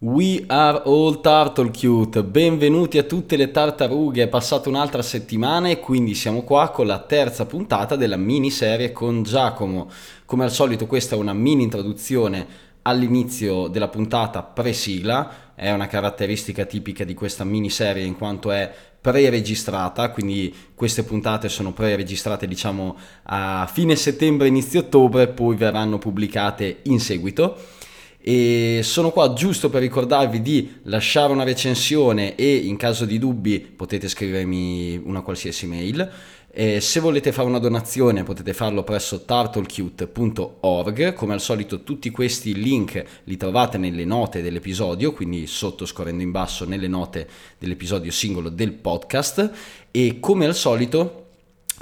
We are all turtle cute, benvenuti a tutte le tartarughe, è passata un'altra settimana e quindi siamo qua con la terza puntata della miniserie con Giacomo. Come al solito questa è una mini introduzione all'inizio della puntata pre-sigla, è una caratteristica tipica di questa miniserie in quanto è pre-registrata, quindi queste puntate sono pre-registrate diciamo a fine settembre, inizio ottobre, poi verranno pubblicate in seguito e sono qua giusto per ricordarvi di lasciare una recensione e in caso di dubbi potete scrivermi una qualsiasi mail. E se volete fare una donazione potete farlo presso turtlecute.org, come al solito tutti questi link li trovate nelle note dell'episodio, quindi sotto scorrendo in basso nelle note dell'episodio singolo del podcast e come al solito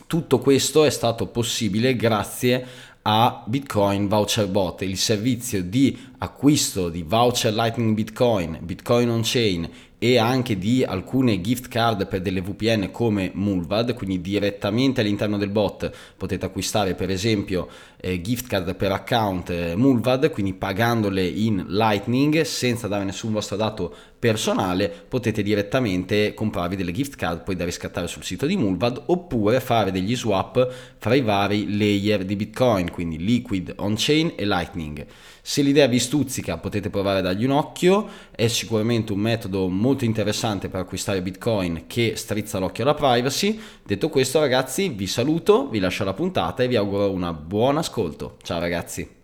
tutto questo è stato possibile grazie a Bitcoin Voucher Bot, il servizio di acquisto di voucher Lightning Bitcoin, Bitcoin on Chain e anche di alcune gift card per delle VPN come Mulvad, quindi direttamente all'interno del bot potete acquistare per esempio eh, gift card per account eh, Mulvad, quindi pagandole in Lightning senza dare nessun vostro dato personale, potete direttamente comprarvi delle gift card poi da riscattare sul sito di Mulvad oppure fare degli swap fra i vari layer di Bitcoin, quindi Liquid, On-Chain e Lightning. Se l'idea vi stuzzica potete provare a dargli un occhio, è sicuramente un metodo molto interessante per acquistare Bitcoin che strizza l'occhio alla privacy. Detto questo ragazzi vi saluto, vi lascio la puntata e vi auguro una buona ascolto. Ciao ragazzi.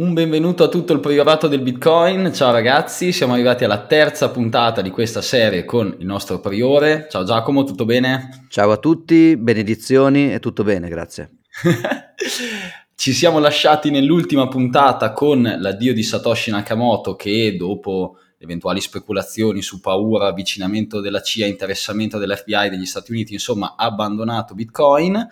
Un benvenuto a tutto il priorato del Bitcoin. Ciao ragazzi, siamo arrivati alla terza puntata di questa serie con il nostro priore. Ciao Giacomo, tutto bene? Ciao a tutti, benedizioni e tutto bene, grazie. Ci siamo lasciati nell'ultima puntata con l'addio di Satoshi Nakamoto che dopo eventuali speculazioni su paura, avvicinamento della CIA, interessamento dell'FBI degli Stati Uniti, insomma, ha abbandonato Bitcoin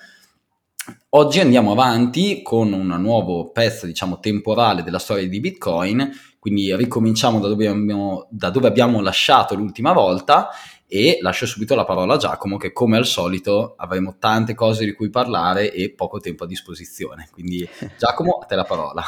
Oggi andiamo avanti con un nuovo pezzo, diciamo, temporale della storia di Bitcoin, quindi ricominciamo da dove abbiamo, da dove abbiamo lasciato l'ultima volta e lascio subito la parola a Giacomo che come al solito avremo tante cose di cui parlare e poco tempo a disposizione. Quindi Giacomo, a te la parola.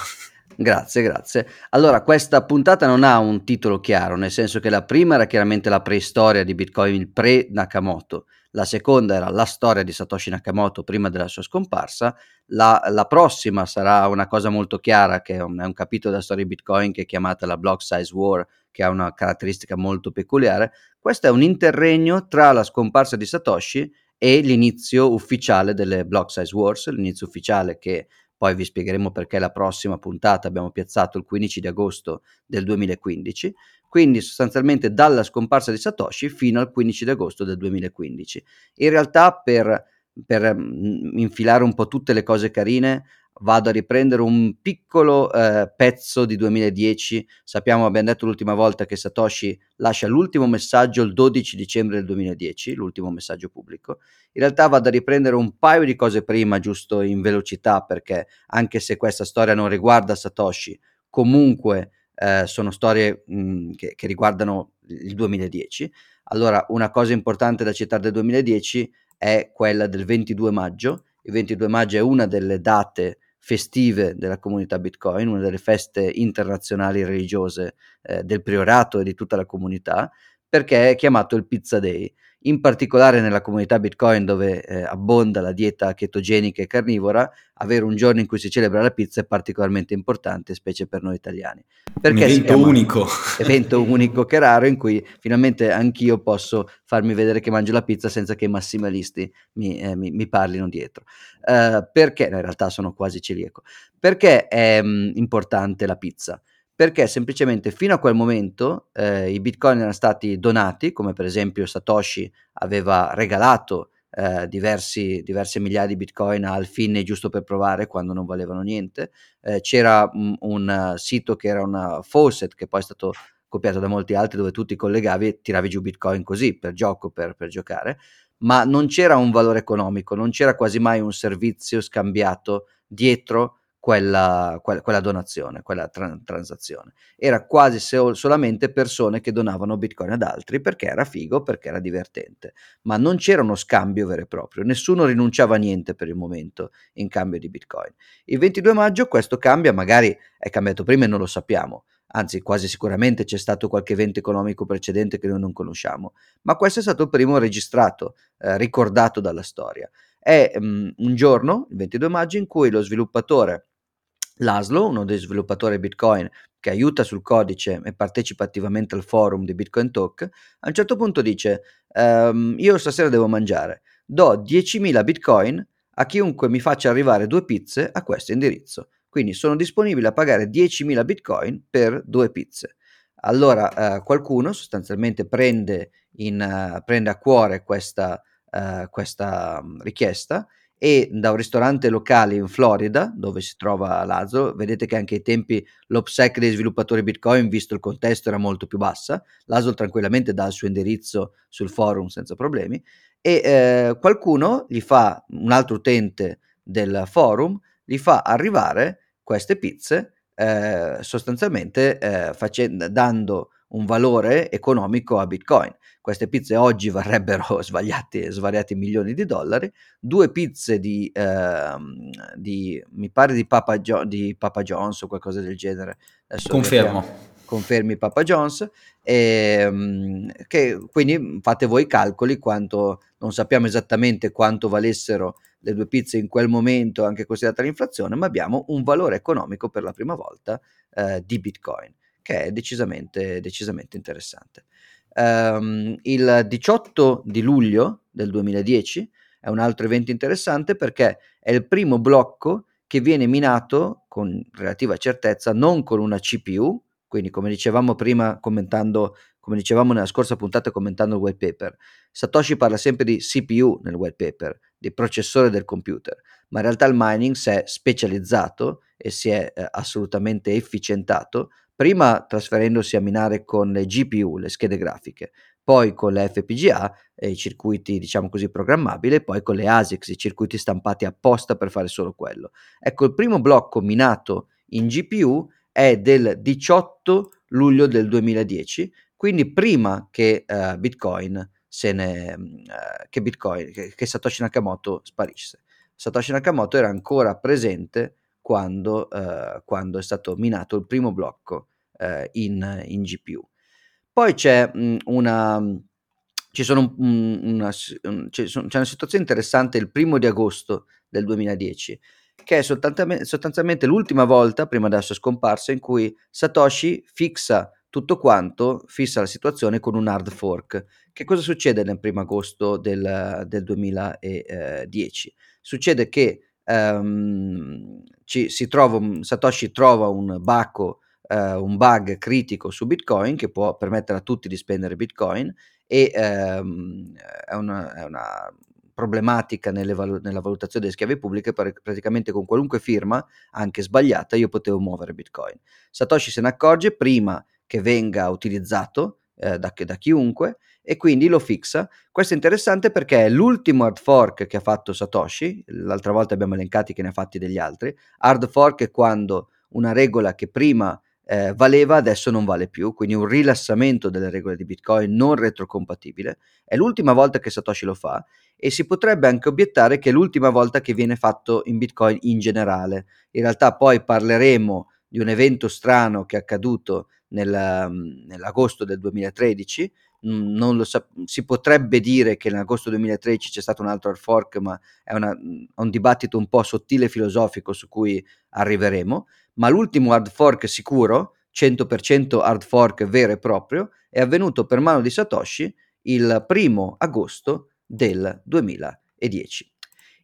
Grazie, grazie. Allora, questa puntata non ha un titolo chiaro, nel senso che la prima era chiaramente la preistoria di Bitcoin, il pre-Nakamoto la seconda era la storia di Satoshi Nakamoto prima della sua scomparsa, la, la prossima sarà una cosa molto chiara, che è un, è un, capitolo della storia di Bitcoin che è chiamata la Block Size War, che ha una caratteristica molto peculiare. Questo è un interregno tra la scomparsa di Satoshi e l'inizio ufficiale delle Block Size Wars, l'inizio ufficiale che poi vi spiegheremo perché la prossima puntata abbiamo piazzato il 15 di agosto del 2015 quindi sostanzialmente dalla scomparsa di Satoshi fino al 15 di agosto del 2015. In realtà per, per mm, infilare un po' tutte le cose carine vado a riprendere un piccolo eh, pezzo di 2010. Sappiamo, abbiamo detto l'ultima volta che Satoshi lascia l'ultimo messaggio il 12 dicembre del 2010, l'ultimo messaggio pubblico. In realtà vado a riprendere un paio di cose prima, giusto in velocità, perché anche se questa storia non riguarda Satoshi, comunque eh, sono storie mh, mhmm, che, che, riguardano il 2010. Allora, una cosa importante da citare del 2010 è quella del 22 maggio. Il 22 maggio è una delle date festive della comunità Bitcoin, una delle feste internazionali religiose eh, del priorato e di tutta la comunità, perché è chiamato il Pizza Day in particolare nella comunità Bitcoin dove eh, abbonda la dieta chetogenica e carnivora, avere un giorno in cui si celebra la pizza è particolarmente importante, specie per noi italiani. Perché un evento unico. Evento unico che raro in cui finalmente anch'io posso farmi vedere che mangio la pizza senza che i massimalisti mi, eh, mi, mi parlino dietro. Uh, perché, no, in realtà sono quasi celiaco, perché è mh, mm, importante la pizza? Perché semplicemente fino a quel momento eh, i bitcoin erano stati donati, come per esempio Satoshi aveva regalato eh, diversi, diverse migliaia di bitcoin al fine giusto per provare quando non valevano niente. Eh, c'era un, un, sito che era una faucet che poi è stato copiato da molti altri dove tu ti collegavi e tiravi giù bitcoin così per gioco, per, per giocare, ma non c'era un valore economico, non c'era quasi mai un servizio scambiato dietro quella, quella, donazione, quella tra- transazione. Era quasi se- solamente persone che donavano bitcoin ad altri perché era figo, perché era divertente, ma non c'era uno scambio vero e proprio, nessuno rinunciava a niente per il momento in cambio di bitcoin. Il 22 maggio questo cambia, magari è cambiato prima e non lo sappiamo, anzi quasi sicuramente c'è stato qualche evento economico precedente che noi non conosciamo, ma questo è stato il primo registrato, eh, ricordato dalla storia. È um, un giorno, il 22 maggio, in cui lo sviluppatore Laszlo, uno dei sviluppatori Bitcoin che aiuta sul codice e partecipa attivamente al forum di Bitcoin Talk, a un certo punto dice ehm, io stasera devo mangiare, do 10.000 Bitcoin a chiunque mi faccia arrivare due pizze a questo indirizzo. Quindi sono disponibile a pagare 10.000 Bitcoin per due pizze. Allora eh, qualcuno sostanzialmente prende, in, uh, prende, a cuore questa, uh, questa mm, richiesta e da un ristorante locale in Florida, dove si trova Lazo, vedete che anche ai tempi l'OPSEC dei sviluppatori Bitcoin, visto il contesto, era molto più bassa. Lazo tranquillamente dà il suo indirizzo sul forum senza problemi e eh, qualcuno gli fa, un altro utente del forum, gli fa arrivare queste pizze eh, sostanzialmente eh, facendo, dando un valore economico a Bitcoin. Queste pizze oggi varrebbero svariati, milioni di dollari. Due pizze di, eh, di mi pare di Papa, jo- di Papa John's o qualcosa del genere. Adesso Confermo. Confermi Papa John's. E, ehm, che, quindi fate voi i calcoli quanto, non sappiamo esattamente quanto valessero le due pizze in quel momento, anche considerata l'inflazione, ma abbiamo un valore economico per la prima volta eh, di Bitcoin che è decisamente, decisamente interessante. Um, il 18 di luglio del 2010 è un altro evento interessante perché è il primo blocco che viene minato con relativa certezza non con una CPU, quindi come dicevamo prima commentando, come dicevamo nella scorsa puntata commentando il white paper, Satoshi parla sempre di CPU nel white paper, di processore del computer, ma in realtà il mining si è specializzato e si è eh, assolutamente efficientato prima trasferendosi a minare con le GPU, le schede grafiche, poi con le FPGA, i circuiti diciamo così programmabili, poi con le ASICS, i circuiti stampati apposta per fare solo quello. Ecco, il primo blocco minato in GPU è del 18 luglio del 2010, quindi prima che uh, Bitcoin se ne, uh, che, Bitcoin, che, che Satoshi Nakamoto sparisse. Satoshi Nakamoto era ancora presente quando, uh, quando è stato minato il primo blocco uh, in, in, GPU. Poi c'è mh, una, ci sono un, una, un, c'è, una situazione interessante il primo di agosto del 2010 che è sostanzialmente, sostanzialmente l'ultima volta prima della sua scomparsa in cui Satoshi fixa tutto quanto, fissa la situazione con un hard fork. Che cosa succede nel primo agosto del, del 2010? Succede che um, ci, trova, Satoshi trova un baco, uh, un bug critico su Bitcoin che può permettere a tutti di spendere Bitcoin e um, è, una, è, una, problematica valu- nella valutazione delle schiave pubbliche, per, praticamente con qualunque firma, anche sbagliata, io potevo muovere Bitcoin. Satoshi se ne accorge prima che venga utilizzato eh, da, da chiunque e quindi lo fixa. Questo è interessante perché è l'ultimo hard fork che ha fatto Satoshi, l'altra volta abbiamo elencati che ne ha fatti degli altri. Hard fork è quando una regola che prima eh, valeva adesso non vale più, quindi un rilassamento delle regole di Bitcoin non retrocompatibile. È l'ultima volta che Satoshi lo fa e si potrebbe anche obiettare che è l'ultima volta che viene fatto in Bitcoin in generale. In realtà poi parleremo di un evento strano che è accaduto nel, nell'agosto del 2013 non lo sa- si potrebbe dire che nell'agosto 2013 c'è stato un altro hard fork, ma è una, un dibattito un po' sottile e filosofico su cui arriveremo. Ma l'ultimo hard fork sicuro, 100% hard fork vero e proprio, è avvenuto per mano di Satoshi il primo agosto del 2010.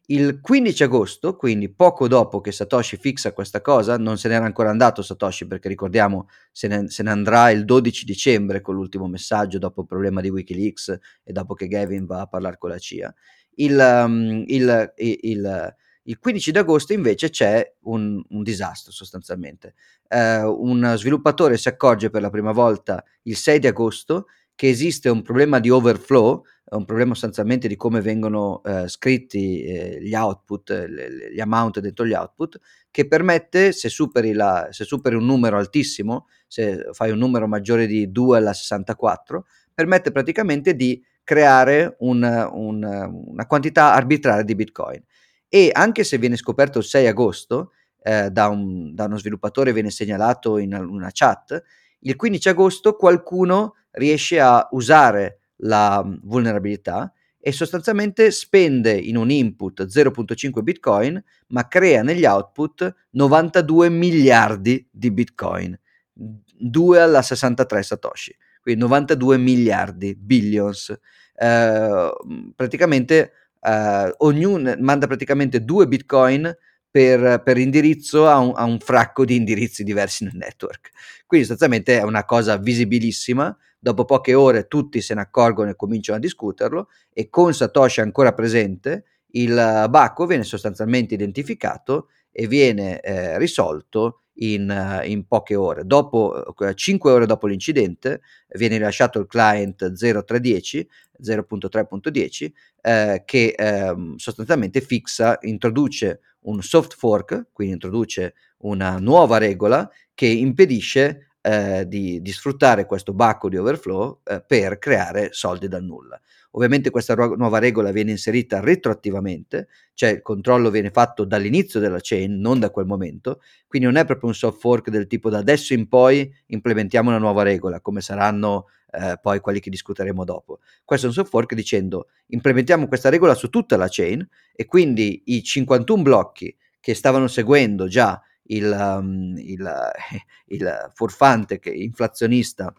Il 15 agosto, quindi poco dopo che Satoshi fixa questa cosa, non se n'era ancora andato Satoshi perché ricordiamo se ne, se ne, andrà il 12 dicembre con l'ultimo messaggio dopo il problema di Wikileaks e dopo che Gavin va a parlare con la CIA. Il, um, il, il, il 15 di agosto invece c'è un, un disastro sostanzialmente. Uh, un sviluppatore si accorge per la prima volta il 6 di agosto che esiste un problema di overflow, un problema sostanzialmente di come vengono uh, scritti eh, gli output, le, gli amount dentro gli output, che permette, se superi, la, se superi un numero altissimo, se fai un numero maggiore di 2 alla 64, permette praticamente di creare un, un, una quantità arbitraria di Bitcoin. E anche se viene scoperto il 6 agosto, eh, da, un, da, uno sviluppatore viene segnalato in una chat, il 15 agosto qualcuno riesce a usare la vulnerabilità e sostanzialmente spende in un input 0.5 bitcoin, ma crea negli output 92 miliardi di bitcoin, 2 alla 63 satoshi, quindi 92 miliardi, billions. Eh, praticamente eh, ognuno manda praticamente 2 bitcoin per, per indirizzo a un, a un, fracco di indirizzi diversi nel network. Quindi sostanzialmente è una cosa visibilissima, dopo poche ore tutti se ne accorgono e cominciano a discuterlo e con Satoshi ancora presente il bacco viene sostanzialmente identificato e viene eh, risolto in, in, poche ore. Dopo, 5 ore dopo l'incidente viene rilasciato il client 0310, 0.3.10, eh, che eh, sostanzialmente fixa, introduce un soft fork, quindi introduce una nuova regola che impedisce eh, di, di, sfruttare questo bacco di overflow eh, per creare soldi dal nulla. Ovviamente questa ro- nuova regola viene inserita retroattivamente, cioè il controllo viene fatto dall'inizio della chain, non da quel momento, quindi non è proprio un soft fork del tipo da adesso in poi implementiamo una nuova regola, come saranno eh, poi quelli che discuteremo dopo. Questo è un soft fork dicendo implementiamo questa regola su tutta la chain e quindi i 51 blocchi che stavano seguendo già il, um, il, il furfante che, inflazionista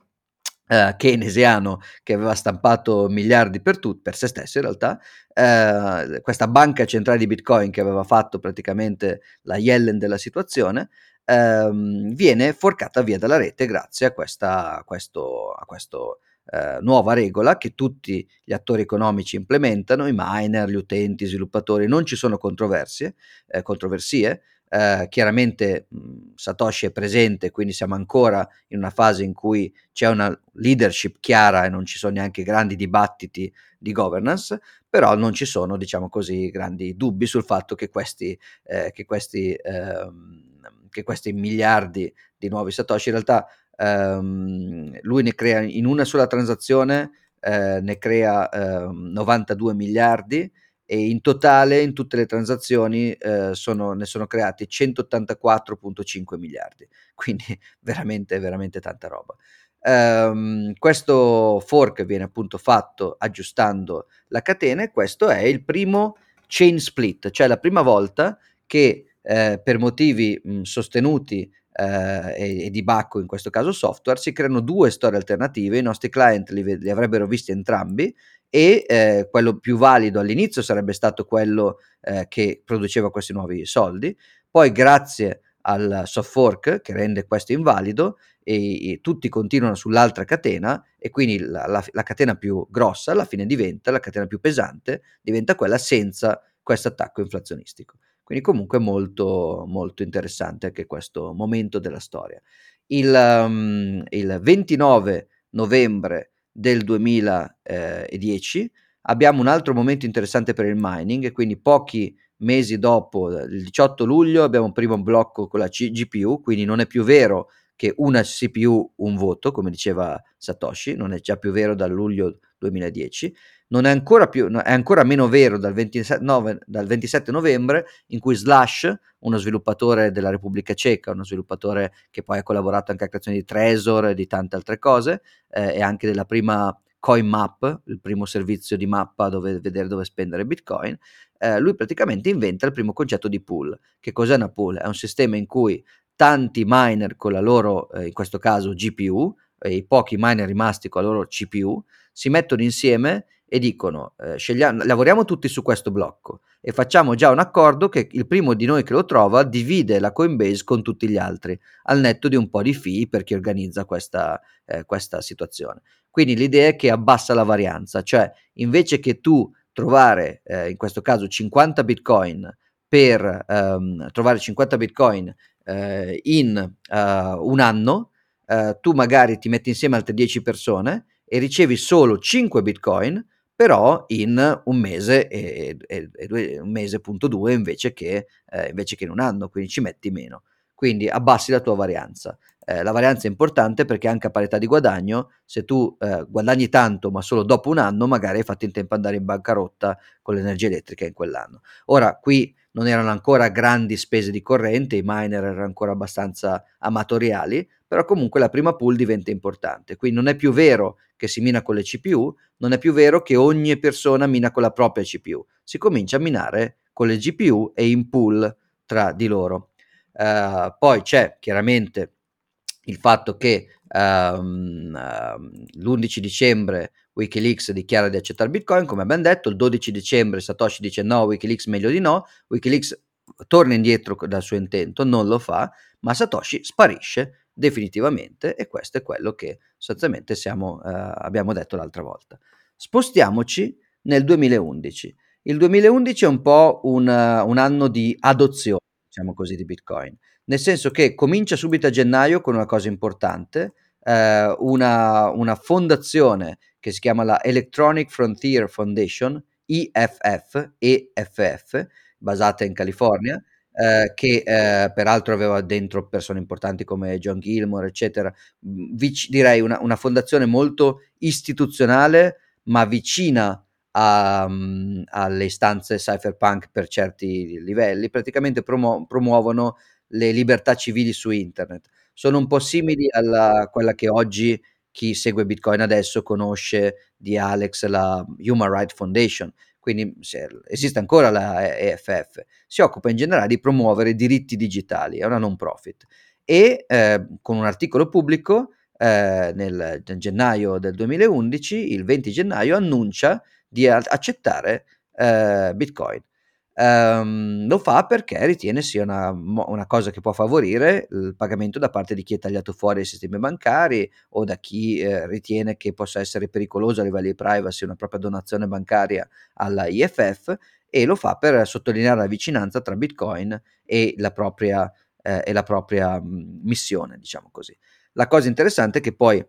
Uh, keynesiano che aveva stampato miliardi per, tut- per se stesso in realtà, uh, questa banca centrale di Bitcoin che aveva fatto praticamente la Yellen della situazione, uh, viene forcata via dalla rete grazie a questa a questo, a questo nuova regola che tutti gli attori economici implementano, i miner, gli utenti, i sviluppatori, non ci sono controversie, controversie eh, chiaramente mh, Satoshi è presente, quindi siamo ancora in una fase in cui c'è una leadership chiara e non ci sono neanche grandi dibattiti di governance, però non ci sono, diciamo così, grandi dubbi sul fatto che questi, eh, che questi, ehm, che questi miliardi di nuovi Satoshi in realtà ehm, lui ne crea in una sola transazione, eh, ne crea 92 ehm, miliardi e in totale in tutte le transazioni eh, sono, ne sono creati 184.5 miliardi, quindi veramente, veramente tanta roba. Um, questo fork viene appunto fatto aggiustando la catena e questo è il primo chain split, cioè la prima volta che eh, per motivi mh, sostenuti eh, e, di bacco, in questo caso software, si creano due storie alternative, i nostri client li, li avrebbero visti entrambi e eh, quello più valido all'inizio sarebbe stato quello eh, che produceva questi nuovi soldi, poi grazie al soft fork che rende questo invalido e, e tutti continuano sull'altra catena e quindi la, la, la, catena più grossa alla fine diventa la catena più pesante, diventa quella senza questo attacco inflazionistico. Quindi comunque molto, molto interessante anche questo momento della storia. Il, um, il 29 novembre del 2010. Abbiamo un altro momento interessante per il mining, quindi pochi mesi dopo, il 18 luglio, abbiamo un primo blocco con la C- GPU, quindi non è più vero che una CPU un voto, come diceva Satoshi, non è già più vero dal luglio 2010 non è ancora, più, è ancora meno vero dal 27, no, dal 27, novembre in cui Slash, uno sviluppatore della Repubblica Ceca, uno sviluppatore che poi ha collaborato anche a creazione di Trezor e di tante altre cose, eh, e anche della prima CoinMap, il primo servizio di mappa dove vedere dove spendere Bitcoin, eh, lui praticamente inventa il primo concetto di pool. Che cos'è una pool? È un sistema in cui tanti miner con la loro, eh, in questo caso GPU, e i pochi miner rimasti con la loro CPU, si mettono insieme e dicono eh, scegliamo, lavoriamo tutti su questo blocco e facciamo già un accordo che il primo di noi che lo trova divide la Coinbase con tutti gli altri, al netto di un po' di fee per chi organizza questa, eh, questa situazione. Quindi l'idea è che abbassa la varianza, cioè invece che tu trovare, eh, in questo caso 50 bitcoin per ehm, trovare 50 bitcoin eh, in uh, un anno, uh, tu magari ti metti insieme altre 10 persone e ricevi solo 5 bitcoin, però in un mese e, e, e due, un mese punto due invece che, eh, invece che in un anno, quindi ci metti meno. Quindi abbassi la tua varianza. Eh, la varianza è importante perché anche a parità di guadagno, se tu eh, guadagni tanto ma solo dopo un anno, magari hai fatto in tempo ad andare in bancarotta con l'energia elettrica in quell'anno. Ora, qui non erano ancora grandi spese di corrente, i miner erano ancora abbastanza amatoriali, però comunque la prima pool diventa importante. Quindi non è più vero che si mina con le CPU, non è più vero che ogni persona mina con la propria CPU, si comincia a minare con le GPU e in pool tra di loro. Uh, poi c'è chiaramente il fatto che um, uh, l'11 dicembre Wikileaks dichiara di accettare Bitcoin, come abbiamo detto, il 12 dicembre Satoshi dice no, Wikileaks meglio di no, Wikileaks torna indietro dal suo intento, non lo fa, ma Satoshi sparisce definitivamente e questo è quello che sostanzialmente siamo, eh, abbiamo detto l'altra volta. Spostiamoci nel 2011. Il 2011 è un po' un, un anno di adozione, diciamo così, di Bitcoin, nel senso che comincia subito a gennaio con una cosa importante, eh, una, una fondazione che si chiama la Electronic Frontier Foundation, IFF, EFF, basata in California, eh, che eh, peraltro aveva dentro persone importanti come John Gilmore, eccetera. Vic- direi una, una, fondazione molto istituzionale, ma vicina a, um, alle istanze cypherpunk per certi livelli. Praticamente promu- promuovono le libertà civili su internet. Sono un po' simili a quella che oggi chi segue Bitcoin adesso conosce di Alex la Human Rights Foundation, quindi esiste ancora la EFF, si occupa in generale di promuovere diritti digitali, è una non profit e eh, con un articolo pubblico eh, nel, nel, gennaio del 2011, il 20 gennaio, annuncia di accettare eh, Bitcoin. Um, lo fa perché ritiene sia una, una, cosa che può favorire il pagamento da parte di chi è tagliato fuori dai sistemi bancari o da chi eh, ritiene che possa essere pericoloso a livello di privacy una propria donazione bancaria alla IFF e lo fa per sottolineare la vicinanza tra Bitcoin e la propria, eh, e la propria mh, missione, diciamo così. La cosa interessante è che poi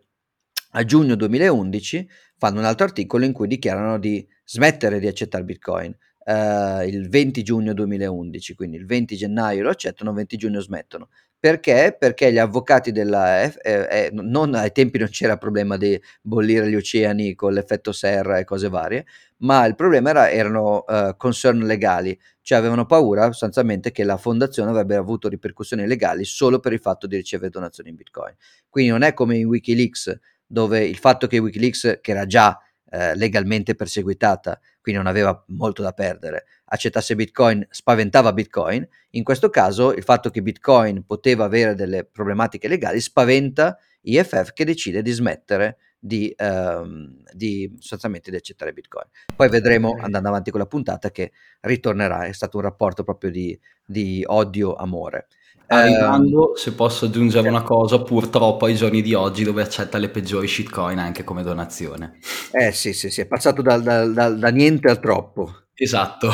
a giugno 2011 fanno un altro articolo in cui dichiarano di smettere di accettare Bitcoin eh, il 20 giugno 2011, quindi il 20 gennaio lo accettano, il 20 giugno smettono. Perché? Perché gli avvocati della F, eh, eh, non, ai tempi non c'era problema di bollire gli oceani con l'effetto serra e cose varie, ma il problema era, erano uh, concern legali, cioè avevano paura sostanzialmente che la fondazione avrebbe avuto ripercussioni legali solo per il fatto di ricevere donazioni in Bitcoin. Quindi non è come in Wikileaks, dove il fatto che Wikileaks, che era già eh, legalmente perseguitata, quindi non aveva molto da perdere, accettasse Bitcoin, spaventava Bitcoin. In questo caso il fatto che Bitcoin poteva avere delle problematiche legali spaventa IFF che decide di smettere di, ehm, di sostanzialmente di accettare Bitcoin. Poi vedremo andando avanti con la puntata che ritornerà, è stato un rapporto proprio di, di odio-amore. Arrivando, eh, se posso aggiungere una cosa, purtroppo ai giorni di oggi dove accetta le peggiori shitcoin anche come donazione. Eh sì, sì, sì, è passato da, da, da, da niente al troppo. Esatto.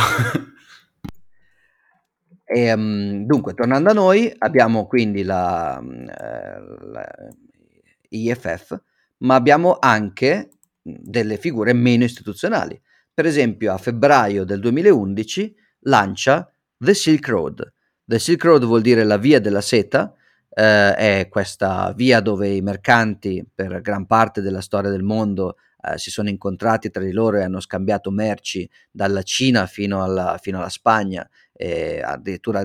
E, um, dunque, tornando a noi, abbiamo quindi la, uh, la IFF, ma abbiamo anche delle figure meno istituzionali. Per esempio, a febbraio del 2011 lancia The Silk Road, The Silk Road vuol dire la via della seta, eh, è questa via dove i mercanti per gran parte della storia del mondo eh, si sono incontrati tra di loro e hanno scambiato merci dalla Cina fino alla, fino alla Spagna e addirittura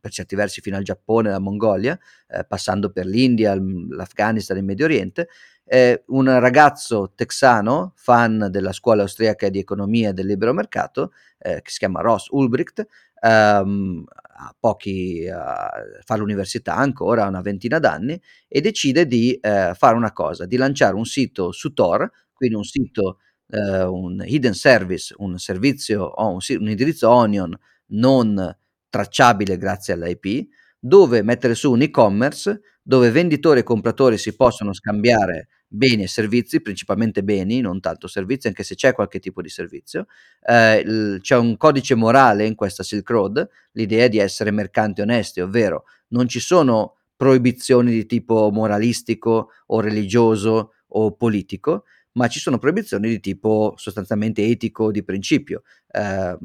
per certi versi fino al Giappone alla Mongolia, eh, passando per l'India, l'Afghanistan e il Medio Oriente. Eh, un ragazzo texano, fan della scuola austriaca di economia e del libero mercato, eh, che si chiama Ross Ulbricht, ehm, a pochi, uh, fa l'università ancora, una ventina d'anni, e decide di eh, fare una cosa, di lanciare un sito su Tor, quindi un sito, eh, un hidden service, un servizio un, un indirizzo Onion non tracciabile grazie all'IP, dove mettere su un e-commerce dove venditori e compratori si possono scambiare beni e servizi, principalmente beni, non tanto servizi, anche se c'è qualche tipo di servizio. Eh, il, c'è un codice morale in questa Silk Road, l'idea di essere mercanti onesti, ovvero non ci sono proibizioni di tipo moralistico o religioso o politico, ma ci sono proibizioni di tipo sostanzialmente etico, di principio. Eh,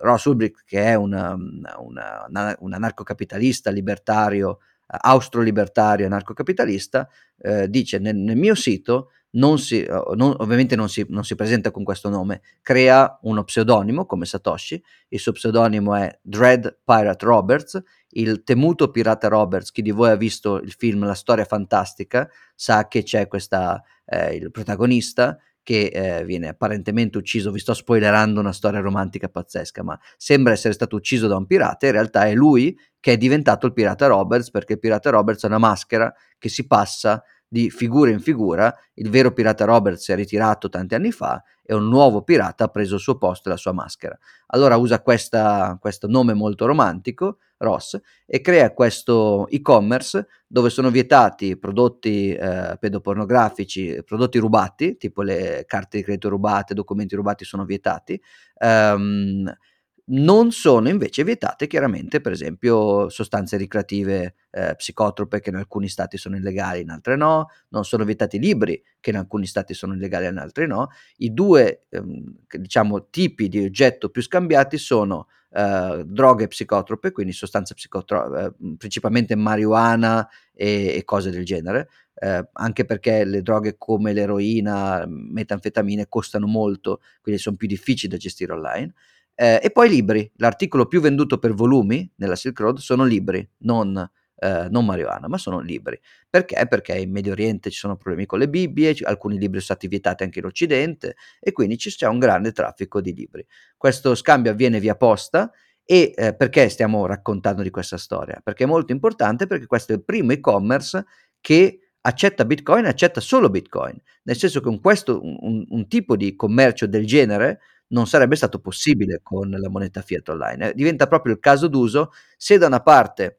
Ross Ulbricht, che è una, una, una, un anarcocapitalista libertario, austro-libertario anarcocapitalista, eh, dice nel, nel, mio sito, non si, non, ovviamente non si, non si, presenta con questo nome, crea uno pseudonimo come Satoshi, il suo pseudonimo è Dread Pirate Roberts, il temuto pirata Roberts, chi di voi ha visto il film La storia fantastica sa che c'è questa, eh, il protagonista che eh, viene apparentemente ucciso, vi sto spoilerando una storia romantica pazzesca, ma sembra essere stato ucciso da un pirata, in realtà è lui che è diventato il pirata Roberts, perché il pirata Roberts è una maschera che si passa di figura in figura, il vero pirata Roberts si è ritirato tanti anni fa e un nuovo pirata ha preso il suo posto e la sua maschera. Allora usa questa, questo nome molto romantico, Ross, e crea questo e-commerce dove sono vietati prodotti eh, pedopornografici, prodotti rubati, tipo le carte di credito rubate, documenti rubati sono vietati, um, non sono invece vietate chiaramente, per esempio, sostanze ricreative eh, psicotrope che in alcuni stati sono illegali, in altri no, non sono vietati libri che in alcuni stati sono illegali, in altri no. I due ehm, diciamo, tipi di oggetto più scambiati sono eh, droghe psicotrope, quindi sostanze psicotrope, eh, principalmente marijuana e, e, cose del genere, eh, anche perché le droghe come l'eroina, metanfetamine costano molto, quindi sono più difficili da gestire online. Eh, e poi libri. L'articolo più venduto per volumi nella Silk Road sono libri, non, eh, non marijuana, ma sono libri. Perché? Perché in Medio Oriente ci sono problemi con le Bibbie, alcuni libri sono stati vietati anche in Occidente e quindi ci c'è un grande traffico di libri. Questo scambio avviene via posta e eh, perché stiamo raccontando di questa storia? Perché è molto importante perché questo è il primo e-commerce che accetta Bitcoin, accetta solo Bitcoin, nel senso che un, questo, un, un tipo di commercio del genere non sarebbe stato possibile con la moneta fiat online. Eh, diventa proprio il caso d'uso se da una parte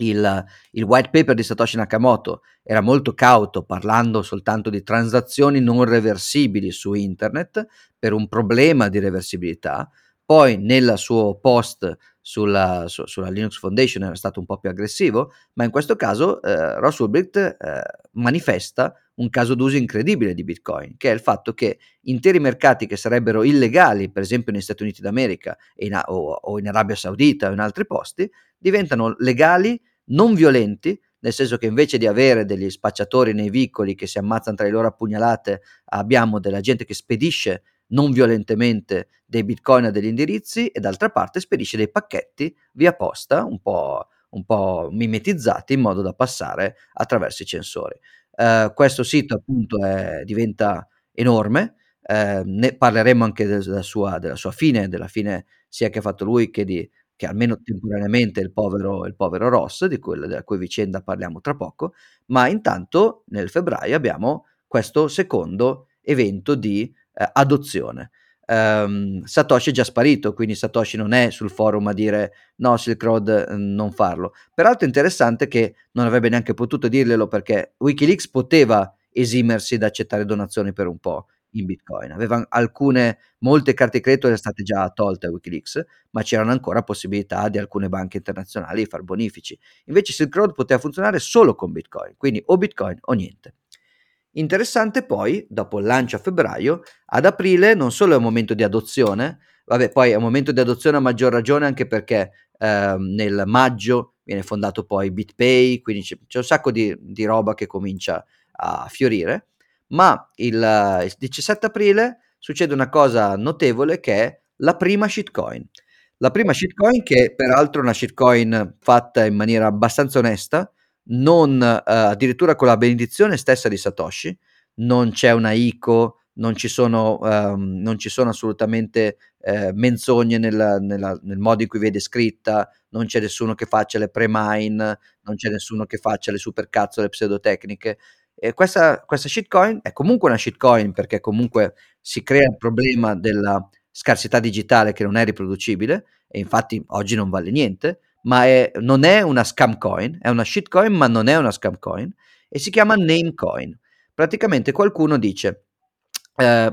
il, il, white paper di Satoshi Nakamoto era molto cauto parlando soltanto di transazioni non reversibili su internet per un problema di reversibilità, poi nel suo post sulla, su, sulla, Linux Foundation era stato un po' più aggressivo, ma in questo caso eh, Ross Ulbricht eh, manifesta un caso d'uso incredibile di Bitcoin, che è il fatto che interi mercati che sarebbero illegali, per esempio negli Stati Uniti d'America in, o, o in Arabia Saudita o in altri posti, diventano legali, non violenti, nel senso che invece di avere degli spacciatori nei vicoli che si ammazzano tra di loro pugnalate, abbiamo della gente che spedisce non violentemente dei bitcoin a degli indirizzi e d'altra parte spedisce dei pacchetti via posta un po', un po mimetizzati in modo da passare attraverso i censori. Uh, questo sito appunto è, diventa enorme, uh, ne parleremo anche della sua, della sua, fine, della fine sia che ha fatto lui che, di, che almeno temporaneamente il povero, il povero Ross, di cui, della cui vicenda parliamo tra poco, ma intanto nel febbraio abbiamo questo secondo evento di uh, adozione. Um, Satoshi è già sparito, quindi Satoshi non è sul forum a dire no, Silk Road non farlo. Peraltro è interessante che non avrebbe neanche potuto dirglielo perché Wikileaks poteva esimersi da accettare donazioni per un po' in Bitcoin. Aveva alcune, molte carte di credito erano state già tolte a Wikileaks, ma c'erano ancora possibilità di alcune banche internazionali di far bonifici. Invece Silk Road poteva funzionare solo con Bitcoin, quindi o Bitcoin o niente. Interessante poi, dopo il lancio a febbraio, ad aprile non solo è un momento di adozione, vabbè, poi è un momento di adozione a maggior ragione anche perché eh, nel maggio viene fondato poi BitPay, quindi c'è, c'è un sacco di, di, roba che comincia a fiorire, ma il, il 17 aprile succede una cosa notevole che è la prima shitcoin. La prima shitcoin che peraltro è una shitcoin fatta in maniera abbastanza onesta, non uh, addirittura con la benedizione stessa di Satoshi, non c'è una ICO, non ci sono, um, non ci sono assolutamente eh, menzogne nella, nella, nel modo in cui viene scritta, non c'è nessuno che faccia le pre-mine, non c'è nessuno che faccia le supercazzole pseudotecniche. E questa, questa shitcoin è comunque una shitcoin perché comunque si crea il problema della scarsità digitale che non è riproducibile e infatti oggi non vale niente, ma è, non è una scam coin, è una shitcoin, ma non è una scam coin, e si chiama Namecoin. praticamente qualcuno dice eh,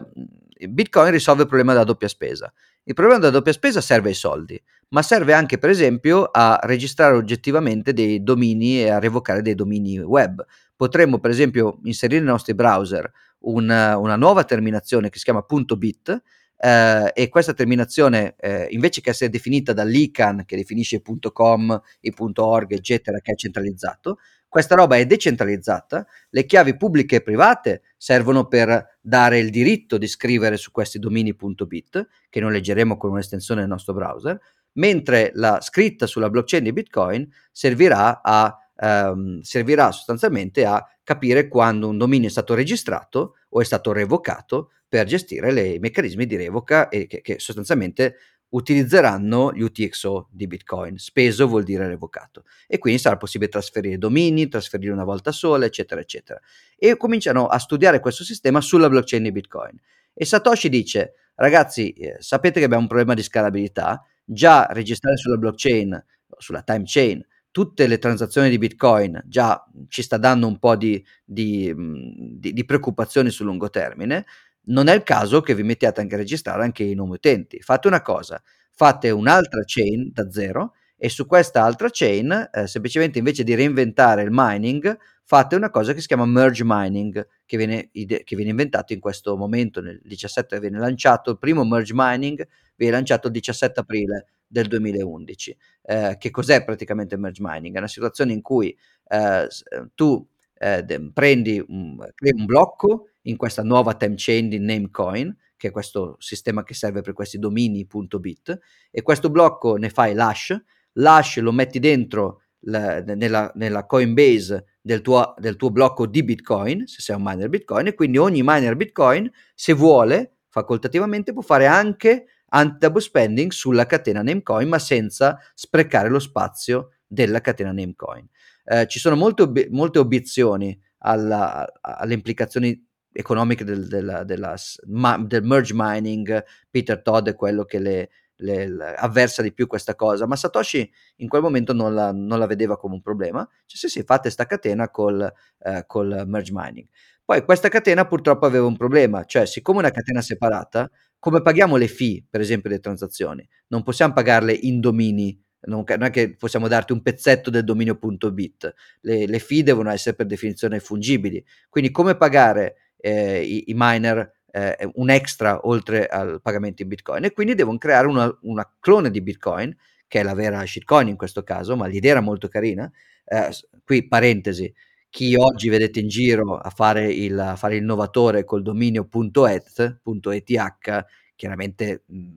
Bitcoin risolve il problema della doppia spesa. Il problema della doppia spesa serve ai soldi, ma serve anche per esempio a registrare oggettivamente dei domini e a revocare dei domini web. Potremmo per esempio inserire nei nostri browser una, una nuova terminazione che si chiama .bit eh, e questa terminazione eh, invece che essere definita dall'ICANN che definisce .com, i .org eccetera che è centralizzato, questa roba è decentralizzata, le chiavi pubbliche e private servono per dare il diritto di scrivere su questi domini.bit, che noi leggeremo con un'estensione del nostro browser, mentre la scritta sulla blockchain di Bitcoin servirà, a, ehm, servirà sostanzialmente a capire quando un dominio è stato registrato o è stato revocato per gestire i meccanismi di revoca e che, che sostanzialmente utilizzeranno gli UTXO di Bitcoin. Speso vuol dire revocato. E quindi sarà possibile trasferire domini, trasferire una volta sola, eccetera, eccetera. E cominciano a studiare questo sistema sulla blockchain di Bitcoin. E Satoshi dice, ragazzi, eh, sapete che abbiamo un problema di scalabilità, già registrare sulla blockchain, sulla time chain, tutte le transazioni di Bitcoin già ci sta dando un po' di, di, di, di preoccupazioni sul lungo termine, non è il caso che vi mettiate anche a registrare anche i nomi utenti. Fate una cosa, fate un'altra chain da zero e su questa altra chain, eh, semplicemente invece di reinventare il mining, fate una cosa che si chiama merge mining, che viene, ide- che viene inventato in questo momento, nel 17 viene lanciato, il primo merge mining viene lanciato il 17 aprile del 2011. Eh, che cos'è praticamente merge mining? È una situazione in cui eh, tu eh, prendi un, un blocco in questa nuova time chain di Namecoin, che è questo sistema che serve per questi domini.bit, e questo blocco ne fai l'hash, l'hash lo metti dentro la, nella, nella, Coinbase del tuo, del tuo blocco di Bitcoin, se sei un miner Bitcoin, e quindi ogni miner Bitcoin, se vuole, facoltativamente, può fare anche anti-double spending sulla catena Namecoin, ma senza sprecare lo spazio della catena Namecoin. Eh, ci sono molte, ob- molte obiezioni alla, alle implicazioni economiche del, della, della, ma, del, merge mining, Peter Todd è quello che le, le, le, avversa di più questa cosa, ma Satoshi in quel momento non la, non la vedeva come un problema, cioè sì sì fate sta catena col, eh, col merge mining. Poi questa catena purtroppo aveva un problema, cioè siccome è una catena separata, come paghiamo le fee, per esempio, delle transazioni? Non possiamo pagarle in domini non, è che possiamo darti un pezzetto del dominio.bit, le, le fee devono essere per definizione fungibili, quindi come pagare eh, i, i, miner eh, un extra oltre al pagamento in bitcoin e quindi devono creare una, una, clone di bitcoin che è la vera shitcoin in questo caso, ma l'idea era molto carina. Eh, qui parentesi, chi oggi vedete in giro a fare il, a fare innovatore col dominio.eth, .eth chiaramente mh,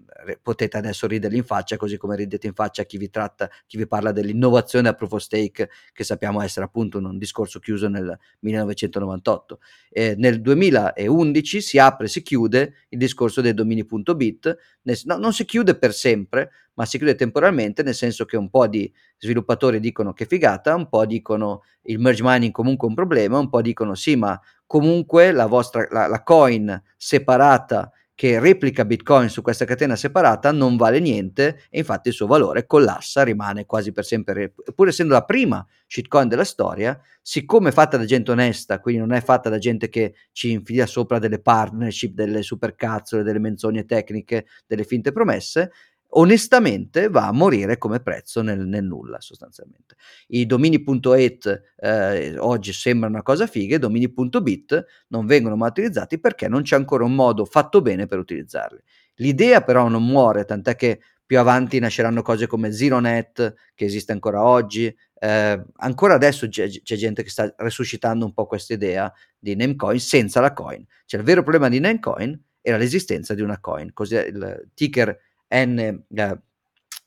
potete adesso riderli in faccia, così come ridete in faccia chi vi tratta, chi vi parla dell'innovazione a proof of stake, che sappiamo essere appunto un discorso chiuso nel 1998. Eh, nel 2011 si apre si chiude il discorso dei domini.bit, no, non si chiude per sempre, ma si chiude temporalmente, nel senso che un po' di sviluppatori dicono che figata, un po' dicono il merge mining comunque è un problema, un po' dicono sì, ma comunque la vostra la, la coin separata che replica Bitcoin su questa catena separata non vale niente e infatti il suo valore collassa, rimane quasi per sempre, pur essendo la prima shitcoin della storia, siccome è fatta da gente onesta, quindi non è fatta da gente che ci infila sopra delle partnership, delle supercazzole, delle menzogne tecniche, delle finte promesse, onestamente va a morire come prezzo nel, nel nulla sostanzialmente. I domini.it eh, oggi sembrano una cosa figa, i domini.bit non vengono mai utilizzati perché non c'è ancora un modo fatto bene per utilizzarli. L'idea però non muore, tant'è che più avanti nasceranno cose come ZeroNet, che esiste ancora oggi. Eh, ancora adesso c'è, c'è, gente che sta resuscitando un po' questa idea di Namecoin senza la coin. Cioè il vero problema di Namecoin era l'esistenza di una coin, così il ticker N, eh,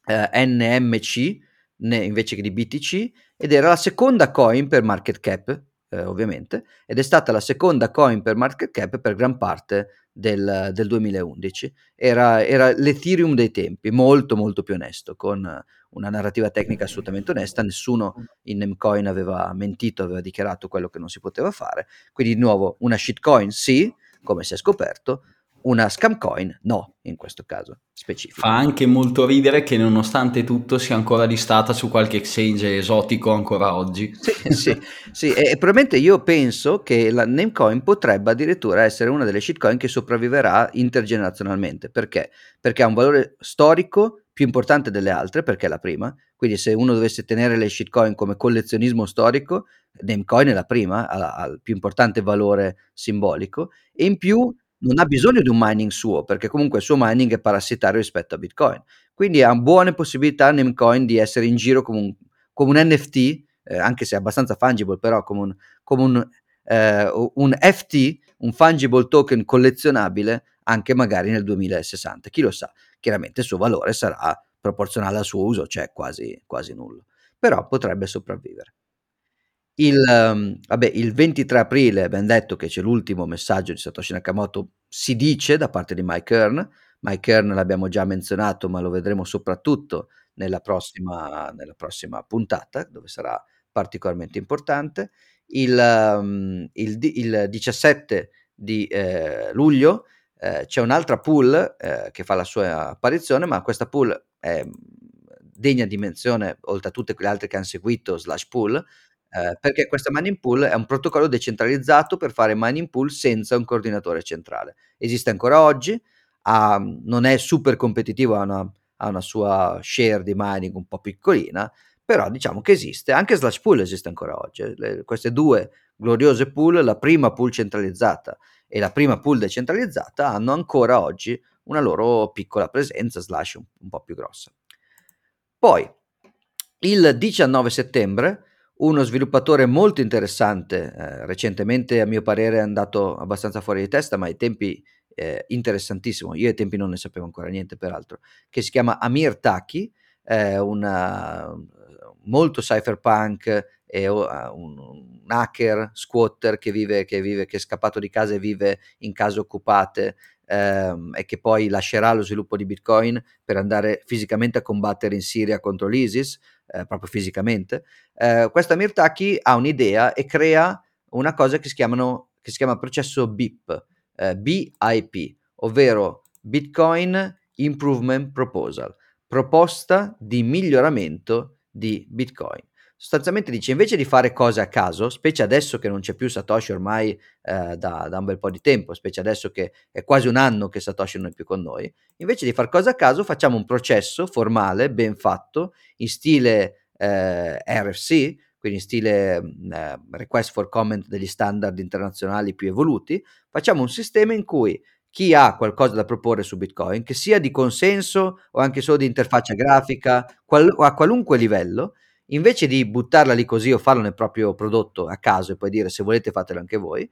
eh NMC ne, invece che di BTC ed era la seconda coin per market cap, eh, ovviamente, ed è stata la seconda coin per market cap per gran parte del, del 2011. Era, era, l'Ethereum dei tempi, molto molto più onesto, con una narrativa tecnica assolutamente onesta, nessuno in Namecoin aveva mentito, aveva dichiarato quello che non si poteva fare, quindi di nuovo una shitcoin sì, come si è scoperto, una scam coin no, in questo caso specifico. Fa anche molto ridere che nonostante tutto sia ancora listata su qualche exchange esotico ancora oggi. Sì, sì, sì. e, e probabilmente io penso che la Namecoin potrebbe addirittura essere una delle shitcoin che sopravviverà intergenerazionalmente. Perché? Perché ha un valore storico più importante delle altre, perché è la prima. Quindi se uno dovesse tenere le shitcoin come collezionismo storico, Namecoin è la prima, ha, ha il più importante valore simbolico. E in più non ha bisogno di un mining suo, perché comunque il suo mining è parassitario rispetto a Bitcoin. Quindi ha buone possibilità Namecoin di essere in giro come un, come un NFT, eh, anche se è abbastanza fungible, però come un, come un, eh, un FT, un fungible token collezionabile, anche magari nel 2060. Chi lo sa, chiaramente il suo valore sarà proporzionale al suo uso, cioè quasi, quasi nullo. Però potrebbe sopravvivere. Il, um, vabbè, il 23 aprile abbiamo detto che c'è l'ultimo messaggio di Satoshi Nakamoto, si dice da parte di Mike Kern. Mike Kern l'abbiamo già menzionato, ma lo vedremo soprattutto nella prossima, nella prossima puntata, dove sarà particolarmente importante. Il, um, il, il 17 di eh, luglio eh, c'è un'altra pool eh, che fa la sua apparizione, ma questa pool è degna di menzione, oltre a tutte quelle altre che hanno seguito, slash pool, eh, perché questa mining pool è un protocollo decentralizzato per fare mining pool senza un coordinatore centrale. Esiste ancora oggi, ha, non è super competitivo, ha una, ha una, sua share di mining un po' piccolina, però diciamo che esiste. Anche Slash Pool esiste ancora oggi. Le, queste due gloriose pool, la prima pool centralizzata e la prima pool decentralizzata, hanno ancora oggi una loro piccola presenza, slash un, un po' più grossa. Poi, il 19 settembre, uno sviluppatore molto interessante, eh, recentemente a mio parere è andato abbastanza fuori di testa, ma ai tempi eh, interessantissimo, io ai tempi non ne sapevo ancora niente peraltro, che si chiama Amir Taki, eh, una, molto cypherpunk, è uh, un, un, hacker, squatter che vive, che vive, che è scappato di casa e vive in case occupate ehm, e che poi lascerà lo sviluppo di Bitcoin per andare fisicamente a combattere in Siria contro l'ISIS, eh, proprio fisicamente, eh, questa Mirtaki ha un'idea e crea una cosa che si, chiamano, che si chiama processo BIP, eh, BIP, ovvero Bitcoin Improvement Proposal, proposta di miglioramento di Bitcoin sostanzialmente dice invece di fare cose a caso, specie adesso che non c'è più Satoshi ormai eh, da, da, un bel po' di tempo, specie adesso che è quasi un anno che Satoshi non è più con noi, invece di fare cose a caso facciamo un processo formale, ben fatto, in stile eh, RFC, quindi in stile mm, eh, request for comment degli standard internazionali più evoluti, facciamo un sistema in cui chi ha qualcosa da proporre su Bitcoin, che sia di consenso o anche solo di interfaccia grafica, qual- a qualunque livello, invece di buttarla lì così o farlo nel proprio prodotto a caso e poi dire se volete fatelo anche voi,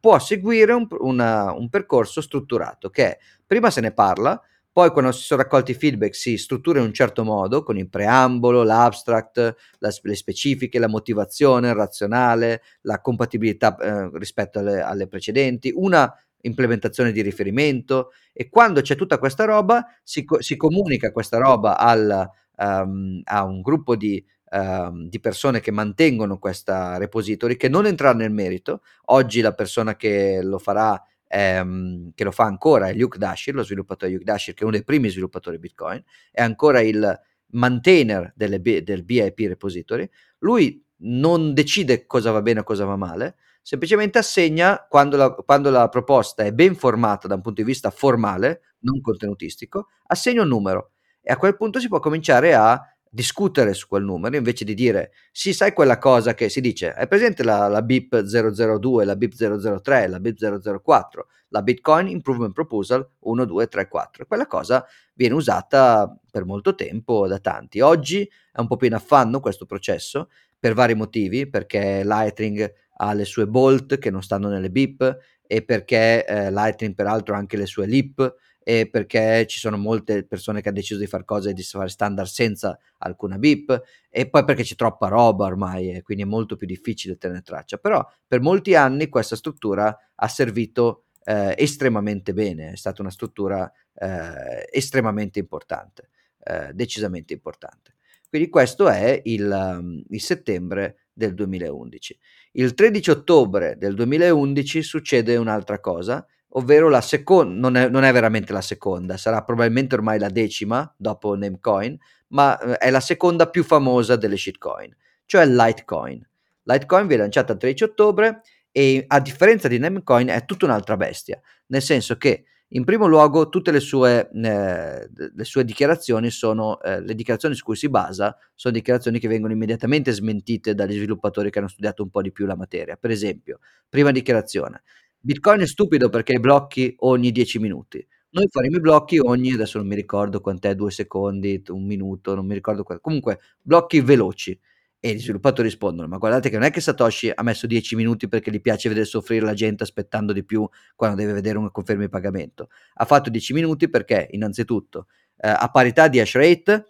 può seguire un, una, un percorso strutturato che prima se ne parla, poi quando si sono raccolti i feedback si struttura in un certo modo con il preambolo, l'abstract, la, le specifiche, la motivazione, il razionale, la compatibilità eh, rispetto alle, alle precedenti, una implementazione di riferimento e quando c'è tutta questa roba si, si comunica questa roba al, um, a un gruppo di Ehm, di persone che mantengono questa repository che non entrerà nel merito. Oggi la persona che lo farà ehm, che lo fa ancora è Luke Dashir, lo sviluppatore Luke Dashir, che è uno dei primi sviluppatori Bitcoin, è ancora il maintainer delle, del BIP repository. Lui non decide cosa va bene o cosa va male, semplicemente assegna quando la, quando la proposta è ben formata da un punto di vista formale, non contenutistico, assegna un numero e a quel punto si può cominciare a discutere su quel numero invece di dire sì sai quella cosa che si dice? È presente la, la BIP 002 la BIP 003 la BIP 004 la Bitcoin Improvement Proposal 1 2 3 4 quella cosa viene usata per molto tempo da tanti. Oggi è un po' più in affanno questo processo per vari motivi perché Lightning ha le sue bolt che non stanno nelle BIP e perché eh, Lightning peraltro ha anche le sue lip e perché ci sono molte persone che hanno deciso di fare cose di fare standard senza alcuna BIP e poi perché c'è troppa roba ormai e quindi è molto più difficile tenere traccia. Però per molti anni questa struttura ha servito eh, estremamente bene, è stata una struttura eh, estremamente importante, eh, decisamente importante. Quindi questo è il, um, il settembre del 2011. Il 13 ottobre del 2011 succede un'altra cosa, ovvero la seconda, non, non è, veramente la seconda, sarà probabilmente ormai la decima dopo Namecoin, ma eh, è la seconda più famosa delle shitcoin, cioè Litecoin. Litecoin viene lanciata il 13 ottobre e a differenza di Namecoin è tutta un'altra bestia, nel senso che in primo luogo tutte le sue, eh, le sue dichiarazioni sono, eh, le dichiarazioni su cui si basa, sono dichiarazioni che vengono immediatamente smentite dagli sviluppatori che hanno studiato un po' di più la materia. Per esempio, prima dichiarazione, Bitcoin è stupido perché blocchi ogni 10 minuti. Noi faremo i blocchi ogni, adesso non mi ricordo quant'è, due secondi, un minuto, non mi ricordo qual- comunque blocchi veloci. E gli sviluppatori rispondono: Ma guardate che non è che Satoshi ha messo 10 minuti perché gli piace vedere soffrire la gente aspettando di più quando deve vedere una conferma di pagamento. Ha fatto 10 minuti perché, innanzitutto, eh, a parità di hash rate,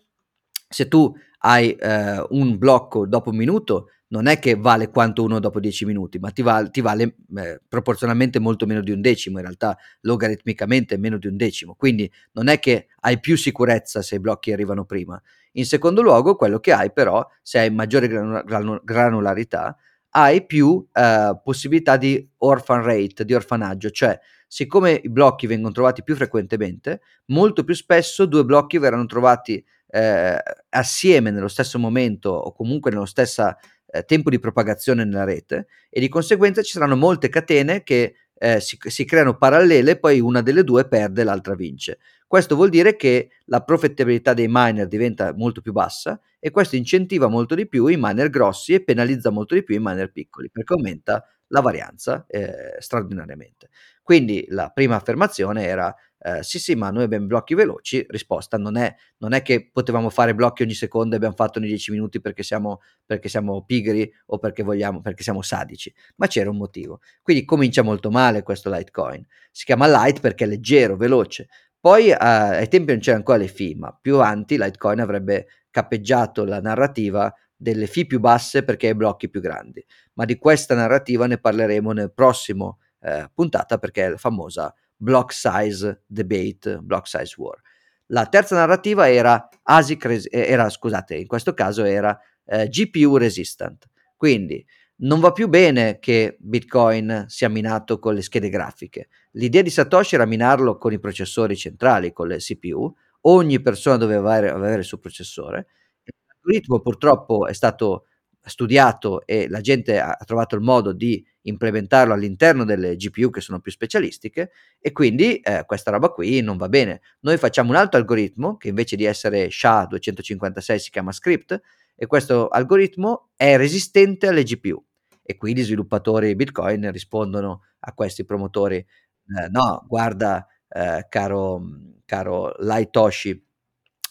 se tu hai eh, un blocco dopo un minuto, non è che vale quanto uno dopo 10 minuti, ma ti, val- ti vale eh, proporzionalmente molto meno di un decimo, in realtà logaritmicamente meno di un decimo, quindi non è che hai più sicurezza se i blocchi arrivano prima. In secondo luogo, quello che hai però, se hai maggiore granul- granularità, hai più eh, possibilità di orphan rate, di orfanaggio, cioè siccome i blocchi vengono trovati più frequentemente, molto più spesso due blocchi verranno trovati eh, assieme nello stesso momento o comunque nello stesso eh, tempo di propagazione nella rete e di conseguenza ci saranno molte catene che eh, si, si, creano parallele, poi una delle due perde, l'altra vince. Questo vuol dire che la profittabilità dei miner diventa molto più bassa e questo incentiva molto di più i miner grossi e penalizza molto di più i miner piccoli perché aumenta la varianza eh, straordinariamente. Quindi la prima affermazione era eh, sì sì ma noi abbiamo blocchi veloci, risposta non è, non è, che potevamo fare blocchi ogni secondo e abbiamo fatto nei 10 minuti perché siamo, perché siamo pigri o perché vogliamo, perché siamo sadici, ma c'era un motivo. Quindi comincia molto male questo Litecoin, si chiama Light perché è leggero, veloce, poi eh, ai tempi non c'era ancora le fee, ma più avanti Litecoin avrebbe cappeggiato la narrativa delle fee più basse perché hai blocchi più grandi. Ma di questa narrativa ne parleremo nel prossimo eh, puntata perché è la famosa block size debate, block size war. La terza narrativa era ASIC, eh, era, scusate, in questo caso era eh, GPU resistant. Quindi non va più bene che Bitcoin sia minato con le schede grafiche. L'idea di Satoshi era minarlo con i processori centrali, con le CPU. Ogni persona doveva avere, avere il suo processore. L'algoritmo purtroppo è stato studiato e la gente ha trovato il modo di implementarlo all'interno delle GPU che sono più specialistiche e quindi eh, questa roba qui non va bene. Noi facciamo un altro algoritmo che invece di essere SHA-256 si chiama script e questo algoritmo è resistente alle GPU e qui gli sviluppatori Bitcoin rispondono a questi promotori, eh, no, guarda eh, caro, caro Laitoshi,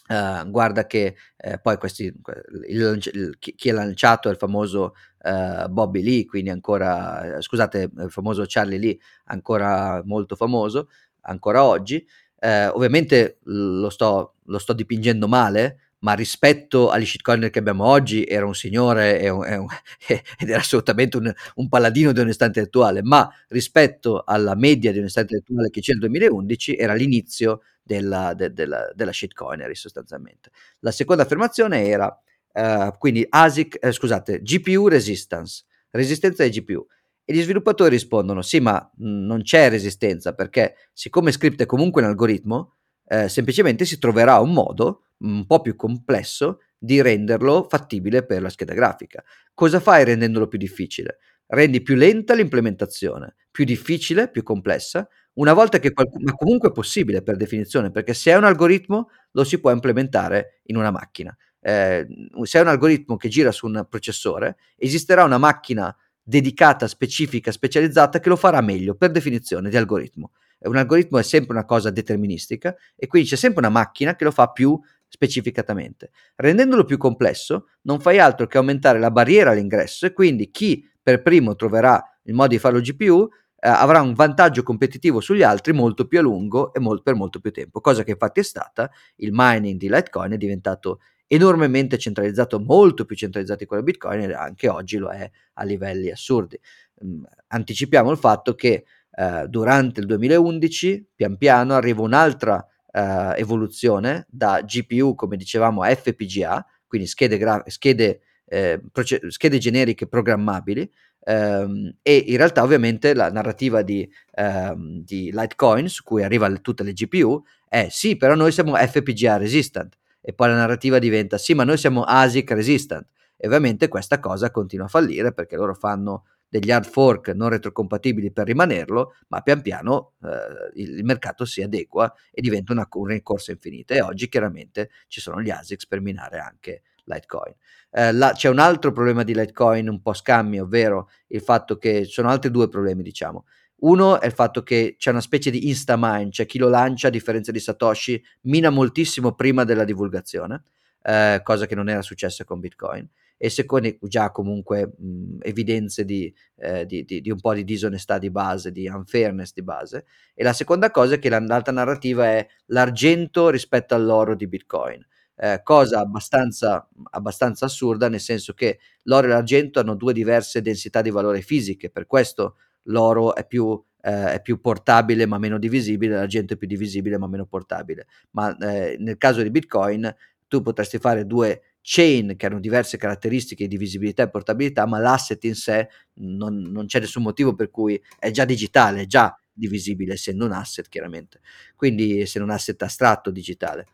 Uh, guarda che eh, poi questi, il, il, chi, ha lanciato è il famoso uh, Bobby Lee, quindi ancora, scusate, il famoso Charlie Lee, ancora molto famoso, ancora oggi. Uh, ovviamente lo sto, lo sto dipingendo male, ma rispetto agli shitcoiner che abbiamo oggi era un signore e un, e un, ed era assolutamente un, un, paladino di onestà intellettuale, ma rispetto alla media di onestà intellettuale che c'è nel 2011 era l'inizio della, de, della, della shitcoinery sostanzialmente. La seconda affermazione era uh, quindi ASIC, eh, scusate, GPU resistance, resistenza ai GPU. E gli sviluppatori rispondono: sì, ma mh, non c'è resistenza perché, siccome script è comunque un algoritmo, eh, semplicemente si troverà un modo un po' più complesso di renderlo fattibile per la scheda grafica. Cosa fai rendendolo più difficile? Rendi più lenta l'implementazione, più difficile, più complessa, una volta che qualcuno, ma comunque è possibile per definizione, perché se è un algoritmo lo si può implementare in una macchina. Eh, se è un algoritmo che gira su un processore, esisterà una macchina dedicata, specifica, specializzata che lo farà meglio per definizione di algoritmo. Un algoritmo è sempre una cosa deterministica e quindi c'è sempre una macchina che lo fa più specificatamente. Rendendolo più complesso, non fai altro che aumentare la barriera all'ingresso e quindi chi per primo troverà il modo di farlo GPU eh, avrà un vantaggio competitivo sugli altri molto più a lungo e molt- per molto più tempo, cosa che infatti è stata, il mining di Litecoin è diventato enormemente centralizzato, molto più centralizzato di quello di Bitcoin e anche oggi lo è a livelli assurdi. Um, anticipiamo il fatto che uh, durante il 2011 pian piano arriva un'altra uh, evoluzione da GPU, come dicevamo, a FPGA, quindi schede, gra- schede, eh, proce- schede generiche programmabili, ehm, e in realtà ovviamente la narrativa di, ehm, di Litecoin su cui arrivano tutte le GPU è sì, però noi siamo FPGA resistant e poi la narrativa diventa sì, ma noi siamo ASIC resistant e ovviamente questa cosa continua a fallire perché loro fanno degli hard fork non retrocompatibili per rimanerlo, ma pian piano eh, il, mercato si adegua e diventa una, una rincorsa infinita. E oggi chiaramente ci sono gli ASICs per minare anche Litecoin. Eh, la, c'è un altro problema di Litecoin un po' scammi, ovvero il fatto che sono altri due problemi, diciamo. Uno è il fatto che c'è una specie di instamine, cioè chi lo lancia, a differenza di Satoshi, mina moltissimo prima della divulgazione, eh, cosa che non era successa con Bitcoin e secondo già comunque mh, evidenze di, eh, di, di, di, un po' di disonestà di base, di unfairness di base. E la seconda cosa è che l'altra narrativa è l'argento rispetto all'oro di Bitcoin. Eh, cosa abbastanza, abbastanza assurda, nel senso che l'oro e l'argento hanno due diverse densità di valore fisiche, per questo l'oro è più, eh, è più portabile ma meno divisibile, l'argento è più divisibile ma meno portabile. Ma eh, nel caso di Bitcoin tu potresti fare due chain che hanno diverse caratteristiche di visibilità e portabilità, ma l'asset in sé non, non c'è nessun motivo per cui è già digitale, è già divisibile, essendo un asset chiaramente, quindi essendo un asset astratto digitale.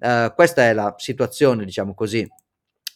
Uh, questa è la situazione, diciamo così,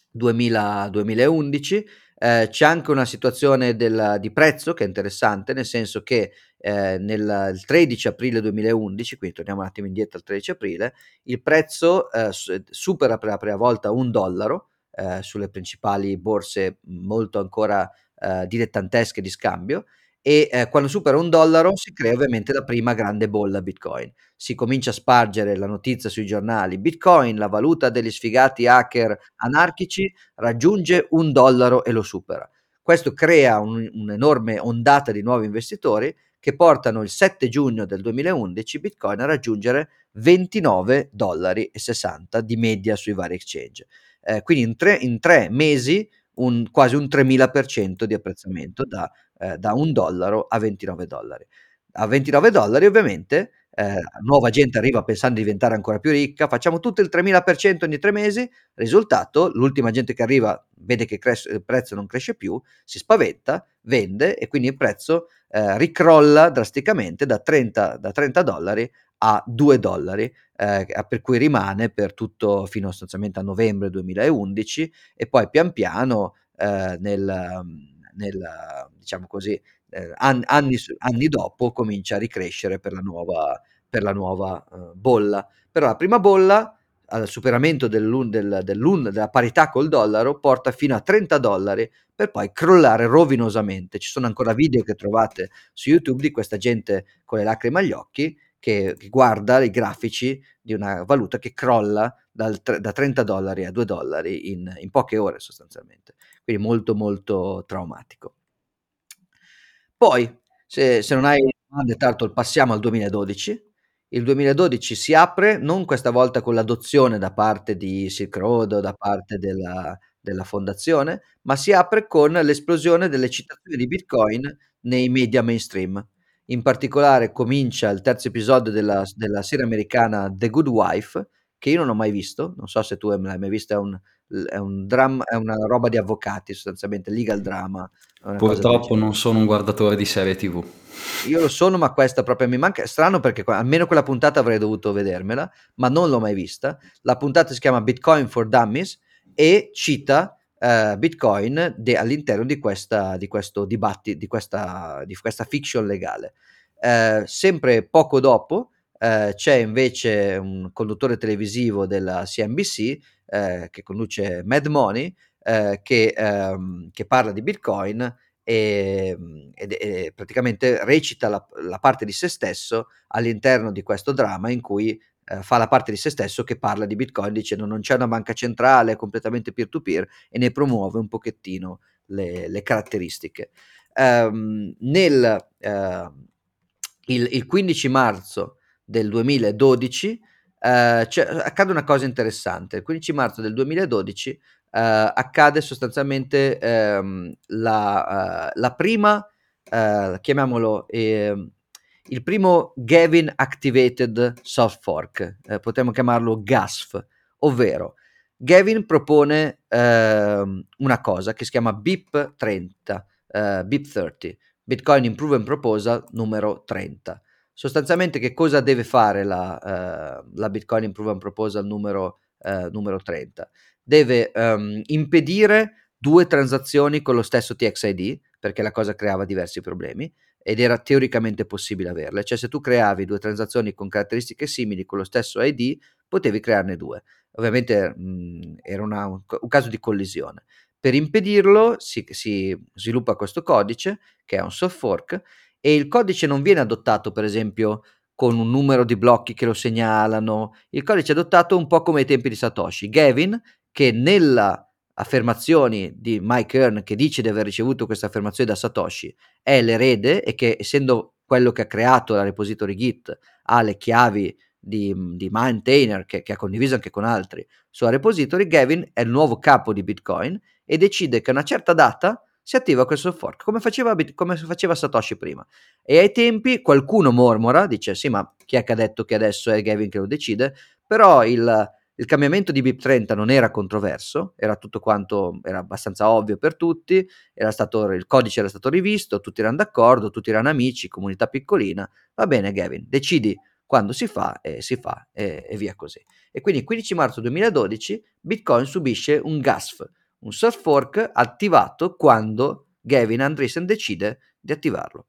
2000, 2011. Eh, c'è anche una situazione del, di prezzo che è interessante, nel senso che eh, nel, il 13 aprile 2011, quindi torniamo un attimo indietro al 13 aprile, il prezzo eh, supera per la prima volta un dollaro eh, sulle principali borse molto ancora eh, dilettantesche di scambio e eh, quando supera un dollaro si crea ovviamente la prima grande bolla Bitcoin. Si comincia a spargere la notizia sui giornali, Bitcoin, la valuta degli sfigati hacker anarchici, raggiunge un dollaro e lo supera. Questo crea un, un'enorme ondata di nuovi investitori che portano il 7 giugno del 2011 Bitcoin a raggiungere 29 dollari e 60 di media sui vari exchange. Eh, quindi in tre, in tre mesi un, quasi un 3000% di apprezzamento da eh, da un dollaro a 29 dollari. A 29 dollari ovviamente eh, nuova gente arriva pensando di diventare ancora più ricca, facciamo tutto il 3000% ogni tre mesi, risultato, l'ultima gente che arriva vede che cres- il prezzo non cresce più, si spaventa, vende e quindi il prezzo eh, ricrolla drasticamente da 30, da 30 dollari a 2 dollari, eh, per cui rimane per tutto fino sostanzialmente a novembre 2011 e poi pian piano eh, nel nel, diciamo così, eh, anni, anni, anni, dopo comincia a ricrescere per la nuova, per la nuova uh, bolla. Però la prima bolla, al superamento dell'un, del, dell'un, della parità col dollaro, porta fino a 30 dollari per poi crollare rovinosamente. Ci sono ancora video che trovate su YouTube di questa gente con le lacrime agli occhi che, guarda i grafici di una valuta che crolla dal, da 30 dollari a 2 dollari in, in poche ore sostanzialmente quindi molto molto traumatico. Poi, se, se non hai domande, Tartol, passiamo al 2012. Il 2012 si apre non questa volta con l'adozione da parte di Silk Road da parte della, della fondazione, ma si apre con l'esplosione delle citazioni di Bitcoin nei media mainstream. In particolare comincia il terzo episodio della, della serie americana The Good Wife, che io non ho mai visto, non so se tu l'hai mai visto, è un, è un dramma, è una roba di avvocati sostanzialmente, legal drama. Purtroppo non sono un guardatore di serie TV. Io lo sono, ma questa proprio mi manca. Strano perché almeno quella puntata avrei dovuto vedermela, ma non l'ho mai vista. La puntata si chiama Bitcoin for Dummies e cita uh, Bitcoin de- all'interno di, questa, di questo dibattito, di questa, di questa fiction legale. Uh, sempre poco dopo uh, c'è invece un conduttore televisivo della CNBC eh, che conduce Mad Money, eh, che, ehm, che, parla di Bitcoin e, e, e praticamente recita la, la, parte di se stesso all'interno di questo dramma in cui eh, fa la parte di se stesso che parla di Bitcoin dicendo non c'è una banca centrale, è completamente peer-to-peer e ne promuove un pochettino le, le caratteristiche. Um, nel, il, il 15 marzo del 2012 Uh, accade una cosa interessante. Il 15 marzo del 2012 uh, eh, accade sostanzialmente um, la, uh, la, prima, chiamiamolo, eh, il primo Gavin Activated Soft Fork, potremmo chiamarlo GASF, ovvero Gavin propone ehm, una cosa che si chiama BIP 30. uh, BIP30, Bitcoin Improvement Proposal numero 30. Sostanzialmente che cosa deve fare la, uh, la Bitcoin Improvement Proposal numero, uh, numero 30? Deve um, impedire due transazioni con lo stesso TXID, perché la cosa creava diversi problemi, ed era teoricamente possibile averle, cioè se tu creavi due transazioni con caratteristiche simili con lo stesso ID, potevi crearne due. Ovviamente mh, era una, un, un, caso di collisione. Per impedirlo si, si, sviluppa questo codice, che è un soft fork, e il codice non viene adottato, per esempio, con un numero di blocchi che lo segnalano. Il codice è adottato un po' come ai tempi di Satoshi. Gavin, che nella affermazioni di Mike Earn che dice di aver ricevuto questa affermazione da Satoshi è l'erede e che essendo quello che ha creato la repository Git ha le chiavi di, di maintainer che, che, ha condiviso anche con altri sua repository, Gavin è il nuovo capo di Bitcoin e decide che a una certa data si attiva questo fork, come faceva, come faceva Satoshi prima. E ai tempi qualcuno mormora, dice sì ma chi è che ha detto che adesso è Gavin che lo decide, però il, il cambiamento di BIP30 non era controverso, era tutto quanto, era abbastanza ovvio per tutti, stato, il codice era stato rivisto, tutti erano d'accordo, tutti erano amici, comunità piccolina, va bene Gavin, decidi quando si fa e si fa e, e via così. E quindi il 15 marzo 2012 Bitcoin subisce un GASF, un soft fork attivato quando Gavin Andreessen decide di attivarlo.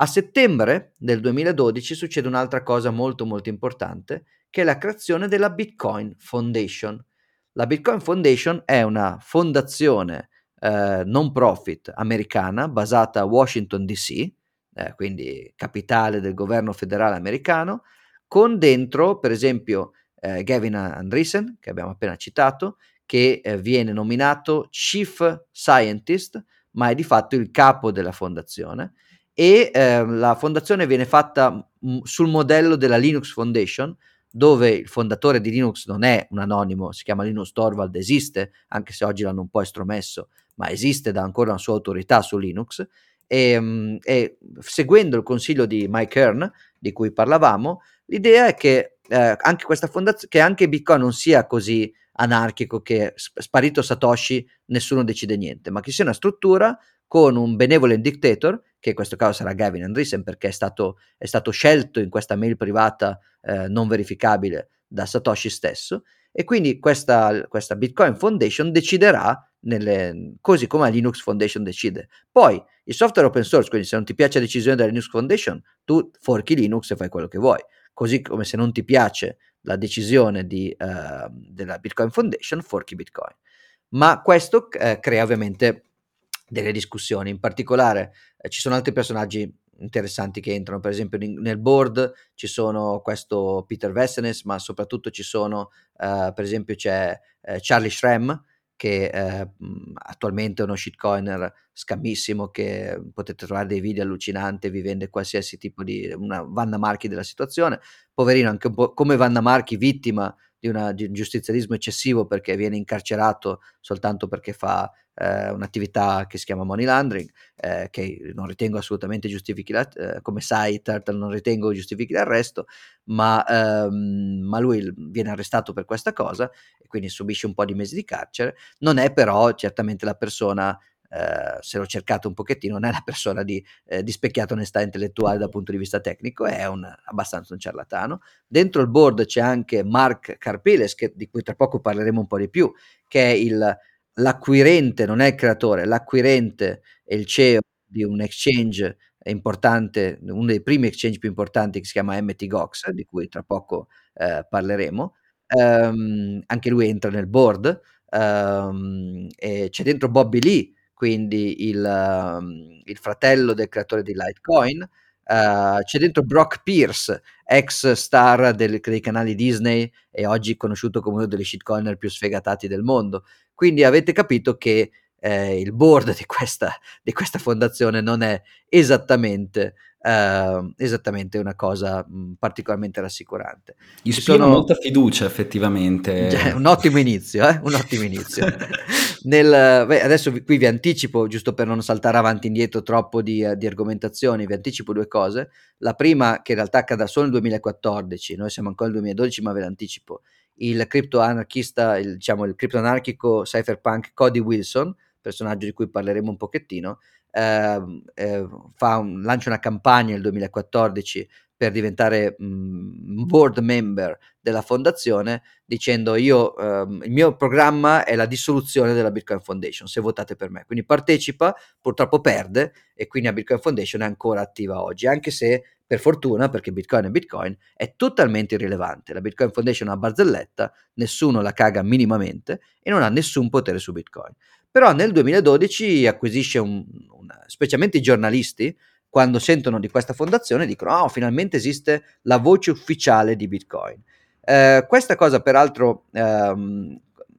A settembre del 2012 succede un'altra cosa molto molto importante che è la creazione della Bitcoin Foundation. La Bitcoin Foundation è una fondazione eh, non profit americana basata a Washington DC, eh, quindi capitale del governo federale americano, con dentro, per esempio, eh, Gavin Andreessen, che abbiamo appena citato, che eh, viene nominato Chief Scientist, ma è di fatto il capo della fondazione. E eh, la fondazione viene fatta m- sul modello della Linux Foundation, dove il fondatore di Linux non è un anonimo, si chiama Linus Torvald, esiste, anche se oggi l'hanno un po' estromesso, ma esiste da ancora una sua autorità su Linux, e, ehm, e seguendo il consiglio di Mike Kern, di cui parlavamo, l'idea è che eh, anche questa fondazione, che anche Bitcoin non sia così anarchico che sparito Satoshi nessuno decide niente, ma che sia una struttura con un benevolent dictator, che in questo caso sarà Gavin Andreessen perché è stato, è stato scelto in questa mail privata eh, non verificabile da Satoshi stesso, e quindi questa, questa Bitcoin Foundation deciderà nelle, così come la Linux Foundation decide. Poi il software open source, quindi se non ti piace la decisione della Linux Foundation, tu forchi Linux e fai quello che vuoi. Così come se non ti piace la decisione di, uh, della Bitcoin Foundation, forchi Bitcoin. Ma questo uh, crea ovviamente delle discussioni, in particolare uh, ci sono altri personaggi interessanti che entrano, per esempio nel board ci sono questo Peter Vessenes, ma soprattutto ci sono, per esempio c'è Charlie Shrem, che eh, attualmente è uno shitcoiner scammissimo che potete trovare dei video allucinanti, vi vende qualsiasi tipo di una Vanna Marchi della situazione, poverino anche un po' come Vanna Marchi vittima di, una, di un giustizialismo eccessivo perché viene incarcerato soltanto perché fa eh, un'attività che si chiama money laundering, eh, che non ritengo assolutamente giustifichi, la, eh, come sai Turtle non ritengo giustifichi l'arresto, ma, ehm, ma, lui viene arrestato per questa cosa e quindi subisce un po' di mesi di carcere, non è però certamente la persona Uh, se l'ho cercato un pochettino, non è la persona di, eh, di, specchiata onestà intellettuale dal punto di vista tecnico, è un, abbastanza un ciarlatano. Dentro il board c'è anche Mark Carpiles, che, di cui tra poco parleremo un po' di più, che è il l'acquirente, non è il creatore, l'acquirente è il CEO di un exchange importante, uno dei primi exchange più importanti che si chiama MTGOX, di cui tra poco eh, parleremo. Um, anche lui entra nel board. Um, c'è dentro Bobby Lee, quindi il, um, il fratello del creatore di Litecoin. Uh, c'è dentro Brock Pierce, ex star del, dei canali Disney e oggi conosciuto come uno degli shitcoiner più sfegatati del mondo. Quindi avete capito che eh, il board di questa, di questa, fondazione non è esattamente, eh, esattamente una cosa mh, particolarmente rassicurante. Ispira sono... molta fiducia effettivamente. Cioè, un ottimo inizio, eh? un ottimo inizio. Nel, beh, adesso vi, qui vi anticipo, giusto per non saltare avanti e indietro troppo di, di, argomentazioni, vi anticipo due cose. La prima, che in realtà accada solo nel 2014, noi siamo ancora nel 2012, ma ve l'anticipo il criptoanarchista, il, diciamo il criptoanarchico cypherpunk Cody Wilson, personaggio di cui parleremo un pochettino, eh, eh, un, lancia una campagna nel 2014 per diventare mh, mm, board member della fondazione dicendo io ehm, il mio programma è la dissoluzione della Bitcoin Foundation se votate per me. Quindi partecipa purtroppo perde e quindi la Bitcoin Foundation è ancora attiva oggi anche se per fortuna perché Bitcoin è Bitcoin è totalmente irrilevante. La Bitcoin Foundation è una barzelletta nessuno la caga minimamente e non ha nessun potere su Bitcoin però nel 2012 acquisisce un, un specialmente i giornalisti quando sentono di questa fondazione dicono oh finalmente esiste la voce ufficiale di Bitcoin. Eh, questa cosa peraltro ehm,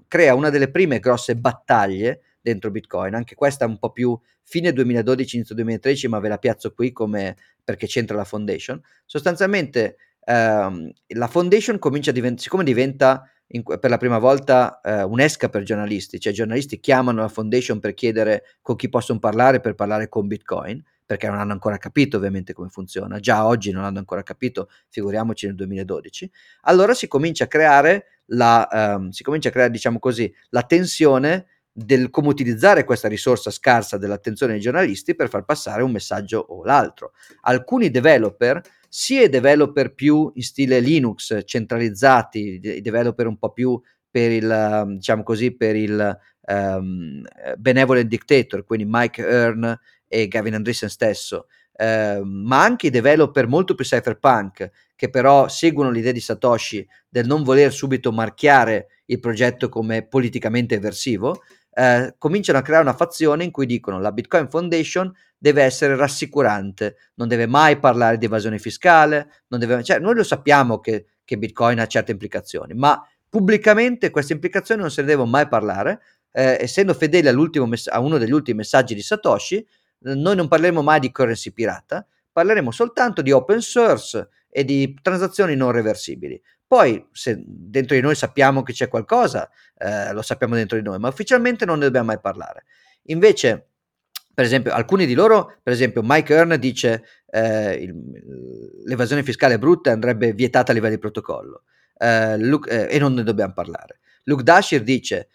crea una delle prime grosse battaglie dentro Bitcoin, anche questa un po' più fine 2012, inizio 2013, ma ve la piazzo qui come perché c'entra la foundation. Sostanzialmente ehm, la foundation comincia a diventare, siccome diventa in, per la prima volta eh, un'esca per giornalisti, cioè giornalisti chiamano la foundation per chiedere con chi possono parlare per parlare con Bitcoin perché non hanno ancora capito ovviamente come funziona, già oggi non hanno ancora capito, figuriamoci nel 2012, allora si comincia a creare la, um, si comincia a creare, diciamo così, la tensione del come utilizzare questa risorsa scarsa dell'attenzione dei giornalisti per far passare un messaggio o l'altro. Alcuni developer, sia i developer più in stile Linux, centralizzati, i developer un po' più per il, diciamo così, per il um, benevolent dictator, quindi Mike Earn e Gavin Andreessen stesso, eh, ma anche i developer molto più cypherpunk che però seguono l'idea di Satoshi del non voler subito marchiare il progetto come politicamente eversivo, eh, cominciano a creare una fazione in cui dicono la Bitcoin Foundation deve essere rassicurante, non deve mai parlare di evasione fiscale, deve, cioè, noi lo sappiamo che, che Bitcoin ha certe implicazioni, ma pubblicamente queste implicazioni non se ne devono mai parlare, eh, essendo fedeli mess- a uno degli ultimi messaggi di Satoshi, noi non parleremo mai di currency pirata, parleremo soltanto di open source e di transazioni non reversibili. Poi, se dentro di noi sappiamo che c'è qualcosa, eh, lo sappiamo dentro di noi, ma ufficialmente non ne dobbiamo mai parlare. Invece, per esempio, alcuni di loro, per esempio, Mike Earn dice eh, l'evasione fiscale brutta andrebbe vietata a livello di protocollo eh, Luke, eh, e non ne dobbiamo parlare. Luke Dashir dice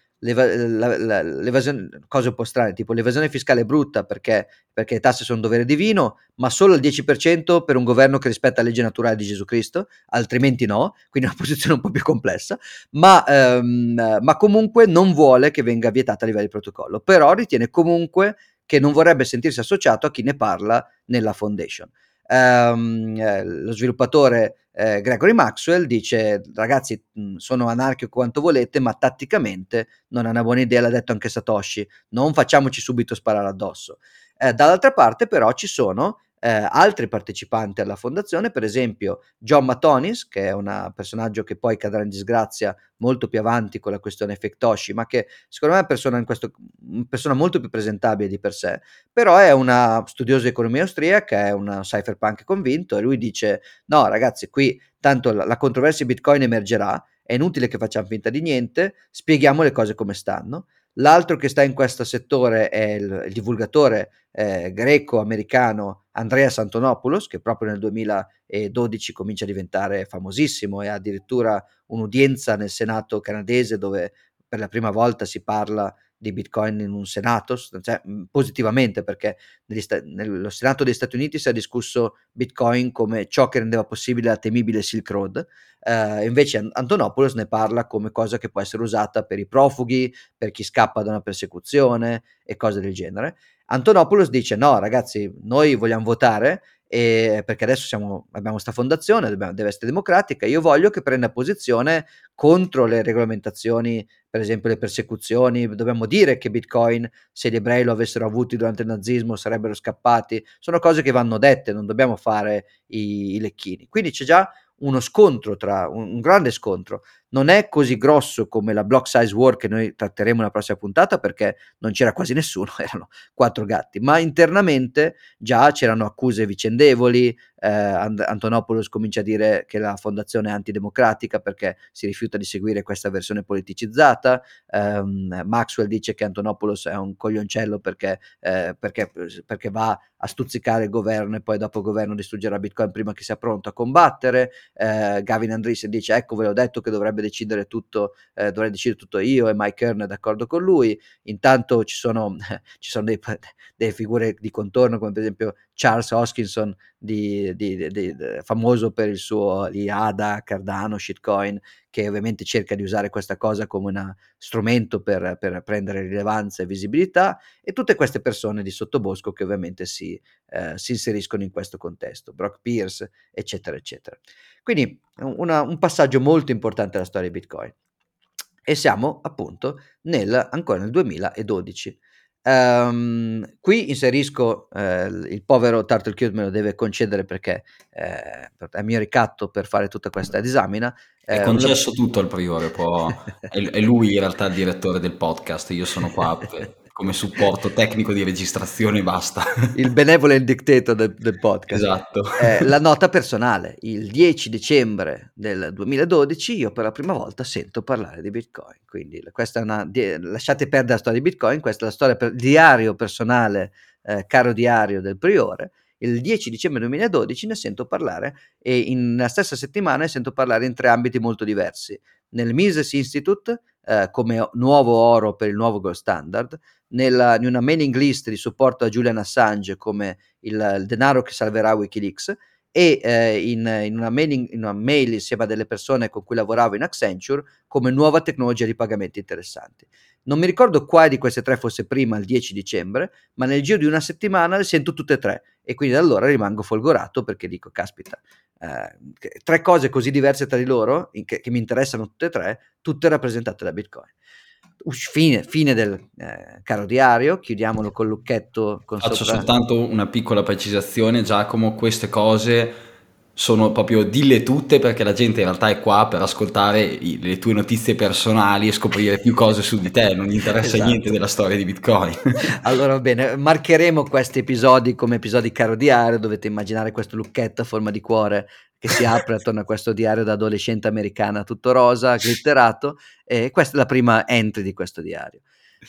cose un po' strane, tipo l'evasione fiscale è brutta perché, perché le tasse sono un dovere divino, ma solo il 10% per un governo che rispetta la legge naturale di Gesù Cristo, altrimenti no, quindi è una posizione un po' più complessa, ma, ehm, ma comunque non vuole che venga vietata a livello di protocollo, però ritiene comunque che non vorrebbe sentirsi associato a chi ne parla nella foundation. Ehm, eh, lo sviluppatore eh, Gregory Maxwell dice ragazzi mh, sono anarchico quanto volete ma tatticamente non è una buona idea l'ha detto anche Satoshi non facciamoci subito sparare addosso eh, dall'altra parte però ci sono eh, altri partecipanti alla fondazione, per esempio John Matonis, che è un personaggio che poi cadrà in disgrazia molto più avanti con la questione Fektoshi, ma che secondo me è una persona, questo, una persona molto più presentabile di per sé, però è una studiosa di economia austriaca, è un cypherpunk convinto e lui dice no ragazzi qui tanto la, la controversia Bitcoin emergerà, è inutile che facciamo finta di niente, spieghiamo le cose come stanno. L'altro che sta in questo settore è il, il divulgatore eh, greco-americano Andreas Antonopoulos, che proprio nel 2012 comincia a diventare famosissimo e ha addirittura un'udienza nel Senato canadese dove per la prima volta si parla di Bitcoin in un Senato, cioè, positivamente perché sta- nello Senato degli Stati Uniti si è discusso Bitcoin come ciò che rendeva possibile la temibile Silk Road, eh, invece Antonopoulos ne parla come cosa che può essere usata per i profughi, per chi scappa da una persecuzione e cose del genere. Antonopoulos dice no ragazzi, noi vogliamo votare e perché adesso siamo, abbiamo questa fondazione, deve essere democratica, io voglio che prenda posizione contro le regolamentazioni, per esempio le persecuzioni, dobbiamo dire che Bitcoin, se gli ebrei lo avessero avuti durante il nazismo, sarebbero scappati, sono cose che vanno dette, non dobbiamo fare i, i lecchini. Quindi c'è già uno scontro tra un, un, grande scontro. Non è così grosso come la block size war che noi tratteremo nella prossima puntata perché non c'era quasi nessuno, erano quattro gatti, ma internamente già c'erano accuse vicendevoli. Eh, Antonopoulos comincia a dire che la fondazione è antidemocratica perché si rifiuta di seguire questa versione politicizzata. Eh, Maxwell dice che Antonopoulos è un coglioncello perché, eh, perché, perché va a stuzzicare il governo e poi dopo il governo distruggerà Bitcoin prima che sia pronto a combattere. Eh, Gavin Andreessen dice ecco ve l'ho detto che dovrebbe decidere tutto, eh, dovrei decidere tutto io e Mike Kern è d'accordo con lui, intanto ci sono, ci sono dei, delle figure di contorno come per esempio Charles Hoskinson, di, di, di, famoso per il suo IADA, Cardano, shitcoin, che ovviamente cerca di usare questa cosa come un strumento per, per, prendere rilevanza e visibilità, e tutte queste persone di sottobosco che ovviamente si, eh, si inseriscono in questo contesto, Brock Pierce, eccetera, eccetera. Quindi una, un passaggio molto importante della storia di Bitcoin. E siamo appunto nel, ancora nel 2012. Um, qui inserisco eh, il povero Turtle Cute me lo deve concedere perché eh, è mio ricatto per fare tutta questa disamina. È eh, concesso una... tutto al priore, può... è, è, lui in realtà il direttore del podcast, io sono qua per, come supporto tecnico di registrazione basta. Il benevolent dictator del, del podcast. Esatto. Eh, la nota personale, il 10 dicembre del 2012 io per la prima volta sento parlare di Bitcoin, quindi questa è una, lasciate perdere la storia di Bitcoin, questa è la storia per diario personale, eh, caro diario del priore, il 10 dicembre 2012 ne sento parlare e in la stessa settimana ne sento parlare in tre ambiti molto diversi. Nel Mises Institute, eh, come nuovo oro per il nuovo gold standard, nella, in una mailing list di supporto a Julian Assange come il, il denaro che salverà Wikileaks e eh, in, in, una mailing, in, una mail insieme a delle persone con cui lavoravo in Accenture come nuova tecnologia di pagamenti interessanti. Non mi ricordo quale di queste tre fosse prima, il 10 dicembre, ma nel giro di una settimana le sento tutte e tre e quindi da allora rimango folgorato perché dico, caspita, eh, tre cose così diverse tra di loro, che, che mi interessano tutte e tre, tutte rappresentate da Bitcoin fine, fine del eh, caro diario, chiudiamolo col lucchetto. Con Faccio sopra... soltanto una piccola precisazione, Giacomo, queste cose sono proprio dille tutte perché la gente in realtà è qua per ascoltare i, le tue notizie personali e scoprire più cose su di te, non gli interessa esatto. niente della storia di Bitcoin. allora va bene, marcheremo questi episodi come episodi caro diario, dovete immaginare questo lucchetto a forma di cuore che si apre attorno a questo diario da adolescente americana tutto rosa, glitterato, e questa è la prima entry di questo diario.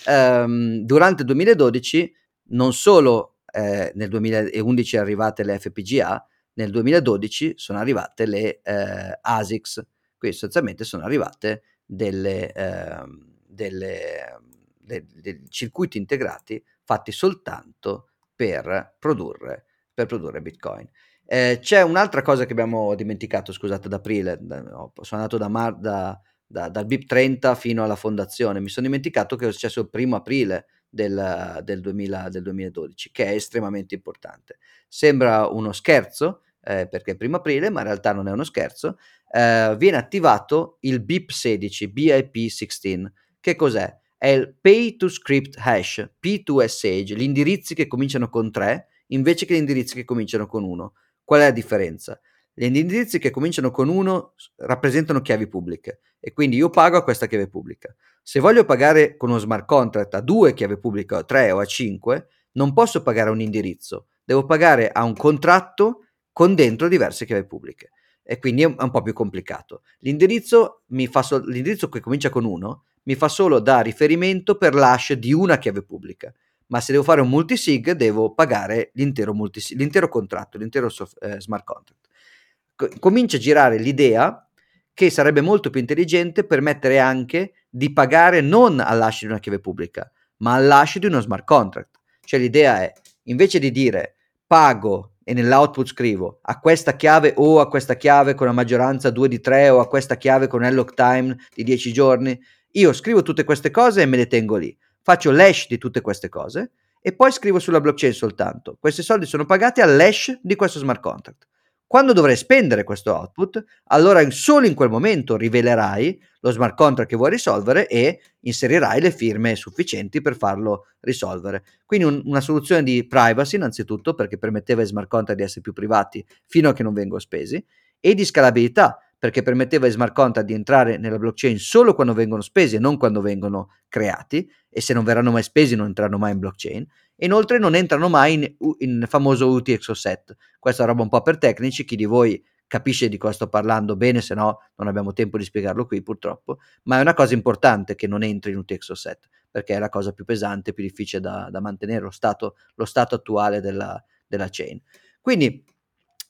Um, durante il 2012, non solo eh, nel 2011 è arrivate le FPGA, nel 2012 sono arrivate le eh, ASICS, quindi sostanzialmente sono arrivate delle, eh, delle, de, de, circuiti integrati fatti soltanto per produrre, per produrre Bitcoin. Eh, c'è un'altra cosa che abbiamo dimenticato, scusate, ad aprile, sono andato da, Mar- da, da, dal BIP 30 fino alla fondazione, mi sono dimenticato che è successo il primo aprile del, del, 2000, del 2012, che è estremamente importante. Sembra uno scherzo, eh, perché è primo aprile, ma in realtà non è uno scherzo, eh, viene attivato il BIP 16, BIP 16. Che cos'è? È il Pay to Script Hash, P2SH, gli indirizzi che cominciano con 3 invece che gli indirizzi che cominciano con 1. Qual è la differenza? Gli indirizzi che cominciano con 1 rappresentano chiavi pubbliche e quindi io pago a questa chiave pubblica. Se voglio pagare con uno smart contract a due chiavi pubbliche, a 3 o a 5, non posso pagare a un indirizzo, devo pagare a un contratto con dentro diverse chiavi pubbliche e quindi è un po' più complicato. L'indirizzo, so- l'indirizzo che comincia con 1 mi fa solo da riferimento per l'hash di una chiave pubblica ma se devo fare un multisig devo pagare l'intero, multisig, l'intero contratto, l'intero soft, eh, smart contract. Comincia a girare l'idea che sarebbe molto più intelligente permettere anche di pagare non all'hash di una chiave pubblica, ma all'hash di uno smart contract. Cioè l'idea è, invece di dire pago e nell'output scrivo a questa chiave o a questa chiave con la maggioranza 2 di 3 o a questa chiave con l time di 10 giorni, io scrivo tutte queste cose e me le tengo lì faccio l'hash di tutte queste cose e poi scrivo sulla blockchain soltanto. Questi soldi sono pagati all'hash di questo smart contract. Quando dovrai spendere questo output, allora solo in quel momento rivelerai lo smart contract che vuoi risolvere e inserirai le firme sufficienti per farlo risolvere. Quindi un, una soluzione di privacy innanzitutto perché permetteva ai smart contract di essere più privati fino a che non vengono spesi e di scalabilità perché permetteva ai smart contract di entrare nella blockchain solo quando vengono spesi e non quando vengono creati, e se non verranno mai spesi non entreranno mai in blockchain. E inoltre non entrano mai in, in famoso UTXO set. Questa roba un po' per tecnici, chi di voi capisce di cosa sto parlando bene, se no non abbiamo tempo di spiegarlo qui purtroppo, ma è una cosa importante che non entri in UTXO set, perché è la cosa più pesante, più difficile da, da mantenere, lo stato, lo stato attuale della, della chain. Quindi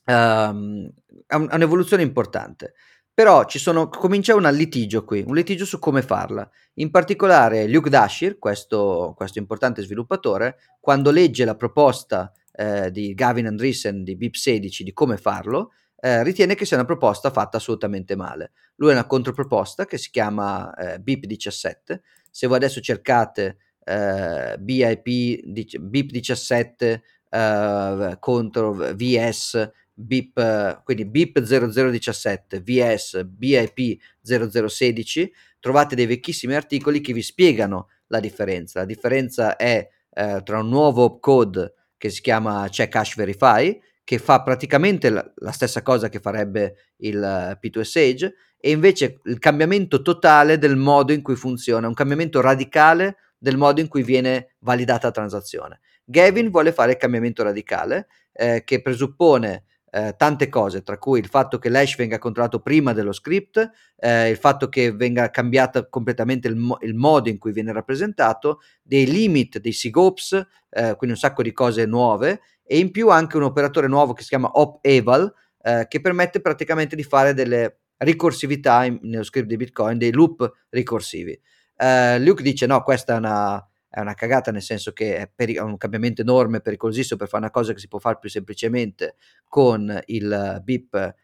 um, è un'evoluzione importante. Però ci sono, comincia un litigio qui, un litigio su come farla. In particolare Luke Dashir, questo, questo importante sviluppatore, quando legge la proposta eh, di Gavin Andreessen di BIP 16 di come farlo, eh, ritiene che sia una proposta fatta assolutamente male. Lui ha una controproposta che si chiama eh, BIP 17. Se voi adesso cercate eh, BIP, BIP 17 eh, contro VS BIP, quindi BIP 0017, VS, BIP 0016, trovate dei vecchissimi articoli che vi spiegano la differenza. La differenza è eh, tra un nuovo code che si chiama Check Hash Verify, che fa praticamente la, la stessa cosa che farebbe il P2 Sage, e invece il cambiamento totale del modo in cui funziona, un cambiamento radicale del modo in cui viene validata la transazione. Gavin vuole fare il cambiamento radicale eh, che presuppone eh, tante cose, tra cui il fatto che l'hash venga controllato prima dello script, eh, il fatto che venga cambiato completamente il, mo- il, modo in cui viene rappresentato, dei limit, dei SIGOPS, eh, quindi un sacco di cose nuove, e in più anche un operatore nuovo che si chiama op-eval, eh, che permette praticamente di fare delle ricorsività in, nello script di Bitcoin, dei loop ricorsivi. Uh, Luke dice no, questa è una, è una cagata nel senso che è, peri- è, un cambiamento enorme, pericolosissimo per fare una cosa che si può fare più semplicemente con il BIP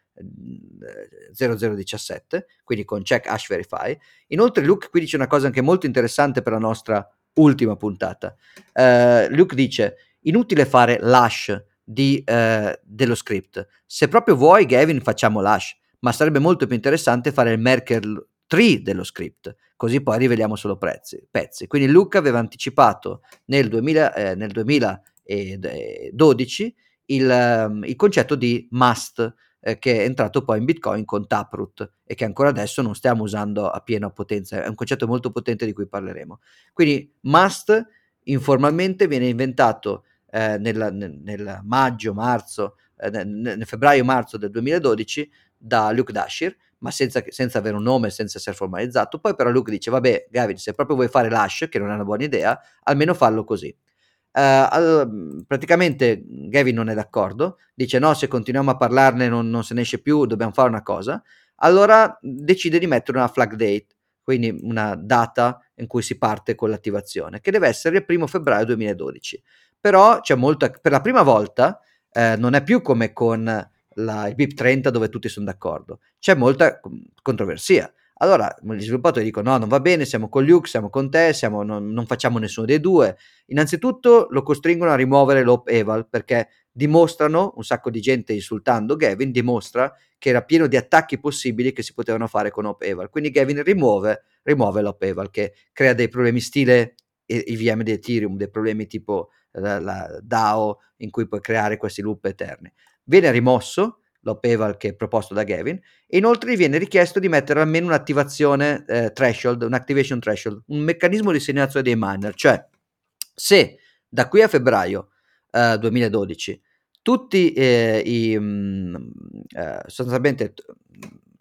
0017, quindi con check hash verify. Inoltre Luke qui dice una cosa anche molto interessante per la nostra ultima puntata. Uh, Luke dice inutile fare l'hash di, uh, dello script. Se proprio vuoi Gavin facciamo l'hash, ma sarebbe molto più interessante fare il Merkle tree dello script, così poi riveliamo solo prezzi, pezzi. Quindi Luca aveva anticipato nel, 2000, eh, nel 2012 il, um, il, concetto di must, eh, che è entrato poi in Bitcoin con Taproot e che ancora adesso non stiamo usando a piena potenza, è un concetto molto potente di cui parleremo. Quindi must informalmente viene inventato eh, nel, nel, nel, maggio, marzo, eh, nel, nel febbraio-marzo del 2012 da Luke Dashir ma senza, senza, avere un nome, senza essere formalizzato. Poi però Luke dice, vabbè Gavin, se proprio vuoi fare l'hash, che non è una buona idea, almeno fallo così. Uh, praticamente Gavin non è d'accordo, dice no, se continuiamo a parlarne non, non, se ne esce più, dobbiamo fare una cosa. Allora decide di mettere una flag date, quindi una data in cui si parte con l'attivazione, che deve essere il primo febbraio 2012. Però c'è molta, per la prima volta eh, non è più come con la, il BIP 30 dove tutti sono d'accordo. C'è molta controversia. Allora gli sviluppatori dicono no, non va bene, siamo con Luke, siamo con te, siamo, non, non, facciamo nessuno dei due. Innanzitutto lo costringono a rimuovere l'op eval perché dimostrano, un sacco di gente insultando Gavin, dimostra che era pieno di attacchi possibili che si potevano fare con op eval. Quindi Gavin rimuove, rimuove l'op eval che crea dei problemi stile i VM di Ethereum, dei problemi tipo la, la DAO in cui puoi creare questi loop eterni viene rimosso l'opeval che è proposto da Gavin e inoltre gli viene richiesto di mettere almeno un'attivazione eh, threshold, un activation threshold, un meccanismo di segnalazione dei miner, cioè se da qui a febbraio eh, 2012 tutti eh, i mh, mm, eh, sostanzialmente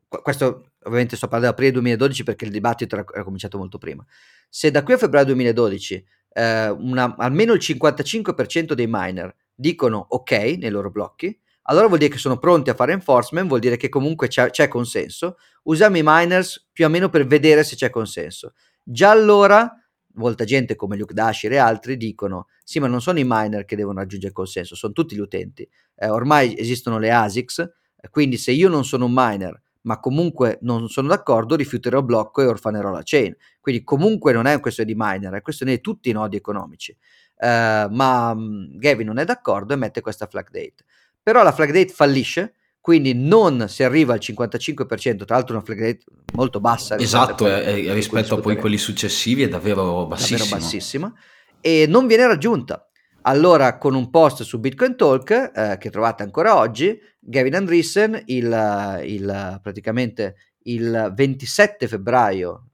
questo ovviamente sto parlando dell'aprile 2012 perché il dibattito era, era, cominciato molto prima. Se da qui a febbraio 2012 eh, una, almeno il 55% dei miner dicono ok nei loro blocchi allora vuol dire che sono pronti a fare enforcement, vuol dire che comunque c'è, c'è consenso. Usiamo i miners più o meno per vedere se c'è consenso. Già allora molta gente come Luke Dashir e altri dicono sì ma non sono i miner che devono raggiungere consenso, sono tutti gli utenti. Eh, ormai esistono le ASICs, eh, quindi se io non sono un miner ma comunque non sono d'accordo, rifiuterò blocco e orfanerò la chain. Quindi comunque non è una questione di miner, è questione di tutti i nodi economici. Uh, ma um, Gavin non è d'accordo e mette questa flag date però la flag date fallisce, quindi non si arriva al 55%, tra l'altro una flag date molto bassa. Esatto, rispetto, a, rispetto a poi quelli successivi è davvero bassissima. Davvero bassissima e non viene raggiunta. Allora, con un post su Bitcoin Talk, eh, che trovate ancora oggi, Gavin Andreessen, il, il, praticamente il 27 febbraio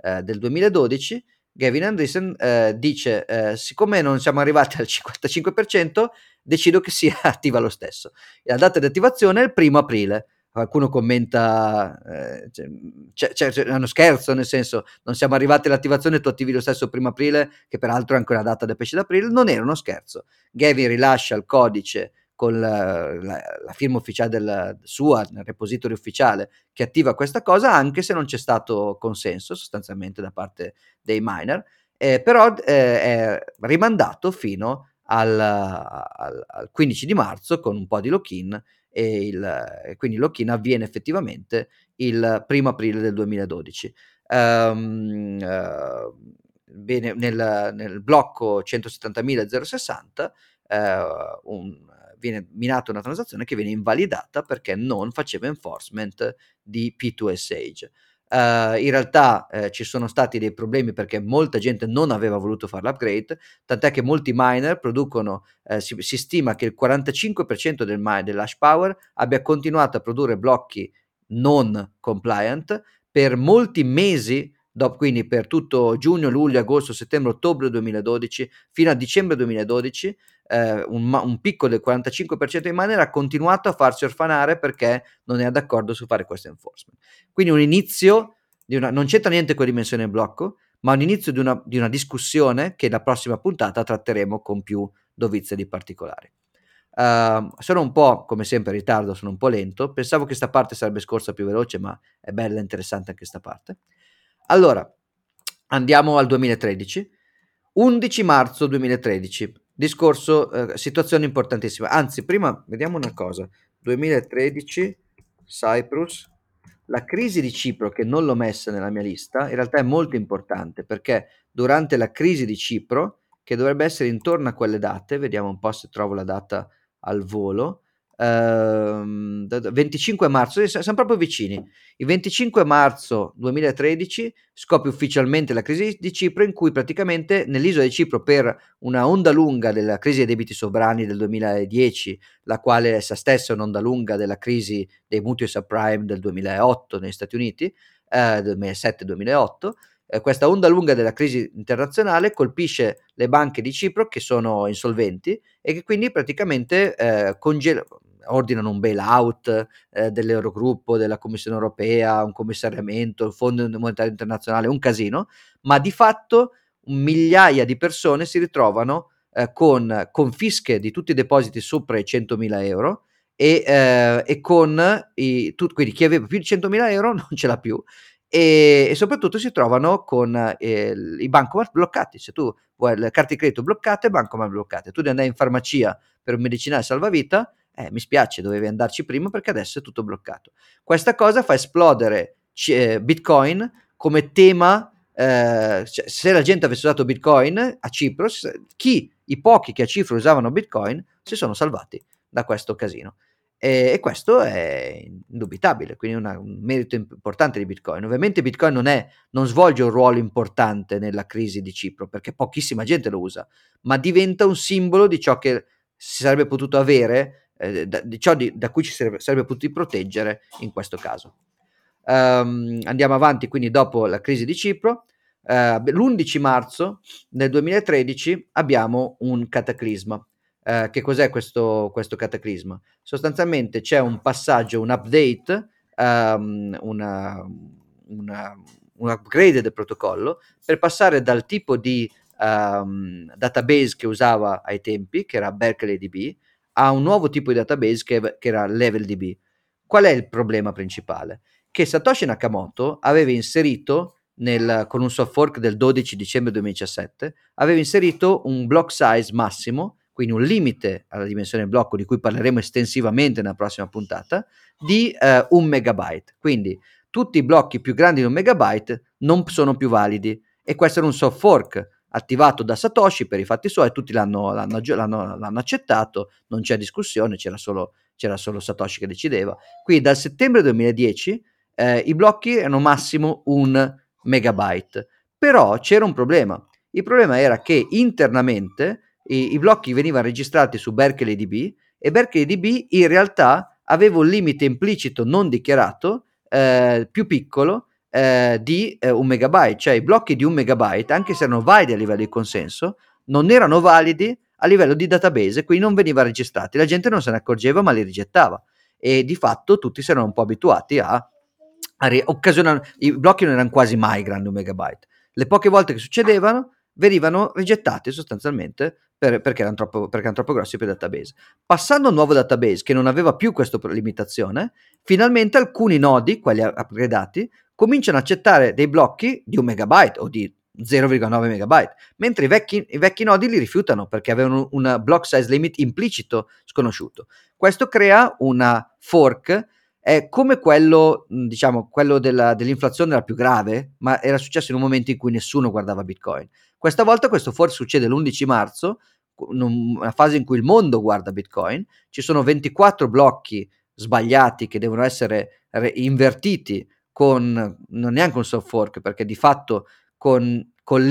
eh, del 2012, Gavin Andreessen eh, dice, eh, siccome non siamo arrivati al 55%, decido che sia attiva lo stesso. La data di attivazione è il primo aprile. Qualcuno commenta, eh, c'è, c'è, c'è, uno scherzo, nel senso non siamo arrivati all'attivazione, tu attivi lo stesso primo aprile, che peraltro è anche una data del pesce d'aprile, non era uno scherzo. Gavin rilascia il codice con la, la, la firma ufficiale del, nel repository ufficiale, che attiva questa cosa, anche se non c'è stato consenso sostanzialmente da parte dei miner, eh, però eh, è rimandato fino al, al, al, 15 di marzo con un po' di lock-in e il, quindi il lock-in avviene effettivamente il primo aprile del 2012. Um, uh, bene, nel, nel, blocco 170.060 uh, un, viene minata una transazione che viene invalidata perché non faceva enforcement di P2SH. Uh, in realtà uh, ci sono stati dei problemi perché molta gente non aveva voluto fare l'upgrade, tant'è che molti miner producono, uh, si, si, stima che il 45% del mine, dell'hash power abbia continuato a produrre blocchi non compliant per molti mesi, dopo, quindi per tutto giugno, luglio, agosto, settembre, ottobre 2012 fino a dicembre 2012 eh, un, un, picco del 45% di miner ha continuato a farsi orfanare perché non era d'accordo su fare questo enforcement. Quindi un inizio di una, non c'entra niente con dimensione blocco, ma un inizio di una, di una discussione che la prossima puntata tratteremo con più dovizia di particolari. Uh, sono un po', come sempre, in ritardo, sono un po' lento. Pensavo che questa parte sarebbe scorsa più veloce, ma è bella interessante anche questa parte. Allora, andiamo al 2013. 11 marzo 2013 discorso, eh, situazione importantissima. Anzi, prima vediamo una cosa. 2013, Cyprus, la crisi di Cipro, che non l'ho messa nella mia lista, in realtà è molto importante perché durante la crisi di Cipro, che dovrebbe essere intorno a quelle date, vediamo un po' se trovo la data al volo, 25 ehm, marzo, siamo proprio vicini. Il 25 marzo 2013 scopre ufficialmente la crisi di Cipro in cui praticamente nell'isola di Cipro per una onda lunga della crisi dei debiti sovrani del 2010, la quale essa stessa è un'onda lunga della crisi dei mutui subprime del 2008 negli Stati Uniti, eh, 2007-2008, eh, questa onda lunga della crisi internazionale colpisce le banche di Cipro che sono insolventi e che quindi praticamente eh, congel- ordinano un bailout eh, dell'Eurogruppo, della Commissione europea, un commissariamento, il Fondo Monetario Internazionale, un casino, ma di fatto migliaia di persone si ritrovano eh, con confische di tutti i depositi sopra i 100.000 euro e, eh, e con i, tu, quindi chi aveva più di 100.000 euro non ce l'ha più e, e soprattutto si trovano con eh, i bancomat bloccati. Se tu vuoi le carte di credito bloccate, bancomat bloccate. Tu devi andare in farmacia per un medicinale salvavita, eh, mi spiace, dovevi andarci prima perché adesso è tutto bloccato. Questa cosa fa esplodere c- Bitcoin come tema. Eh, se la gente avesse usato Bitcoin a Cipro, chi, i pochi che a Cipro usavano Bitcoin, si sono salvati da questo casino. E, questo è indubitabile, quindi una, un merito importante di Bitcoin. Ovviamente Bitcoin non, è, non svolge un ruolo importante nella crisi di Cipro perché pochissima gente lo usa, ma diventa un simbolo di ciò che si sarebbe potuto avere, eh, da, di ciò di, da cui ci sarebbe, sarebbe potuti proteggere in questo caso. Um, andiamo avanti quindi dopo la crisi di Cipro. Uh, l'11 marzo del 2013 abbiamo un cataclisma eh, che cos'è questo, questo cataclisma? Sostanzialmente c'è un passaggio, un update, um, una, una, un upgrade del protocollo per passare dal tipo di um, database che usava ai tempi, che era Berkeley DB, a un nuovo tipo di database che, che era LevelDB. Qual è il problema principale? Che Satoshi Nakamoto aveva inserito nel, con un soft fork del 12 dicembre 2017, aveva inserito un block size massimo quindi un limite alla dimensione blocco di cui parleremo estensivamente nella prossima puntata, di eh, un megabyte. Quindi tutti i blocchi più grandi di un megabyte non sono più validi e questo era un soft fork attivato da Satoshi per i fatti suoi, tutti l'hanno, l'hanno, l'hanno, l'hanno accettato, non c'è discussione, c'era solo, c'era solo, Satoshi che decideva. Quindi dal settembre 2010 eh, i blocchi erano massimo un megabyte, però c'era un problema. Il problema era che internamente i, i blocchi venivano registrati su Berkeley DB e Berkeley DB in realtà aveva un limite implicito non dichiarato eh, più piccolo eh, di eh, un megabyte, cioè i blocchi di un megabyte, anche se erano validi a livello di consenso, non erano validi a livello di database, quindi non venivano registrati. La gente non se ne accorgeva, ma li rigettava. E di fatto tutti si erano un po' abituati a, a re- occasionare. I blocchi non erano quasi mai grandi un megabyte. Le poche volte che succedevano, venivano rigettati sostanzialmente per, perché, erano troppo, perché, erano troppo, grossi per il database. Passando a un nuovo database che non aveva più questa limitazione, finalmente alcuni nodi, quelli upgradati, cominciano a accettare dei blocchi di un megabyte o di 0,9 megabyte, mentre i vecchi, i vecchi, nodi li rifiutano perché avevano un block size limit implicito sconosciuto. Questo crea una fork, è come quello, diciamo, quello della, dell'inflazione era più grave, ma era successo in un momento in cui nessuno guardava Bitcoin. Questa volta questo fork succede l'11 marzo, una fase in cui il mondo guarda Bitcoin, ci sono 24 blocchi sbagliati che devono essere invertiti con non neanche un soft fork perché di fatto con, con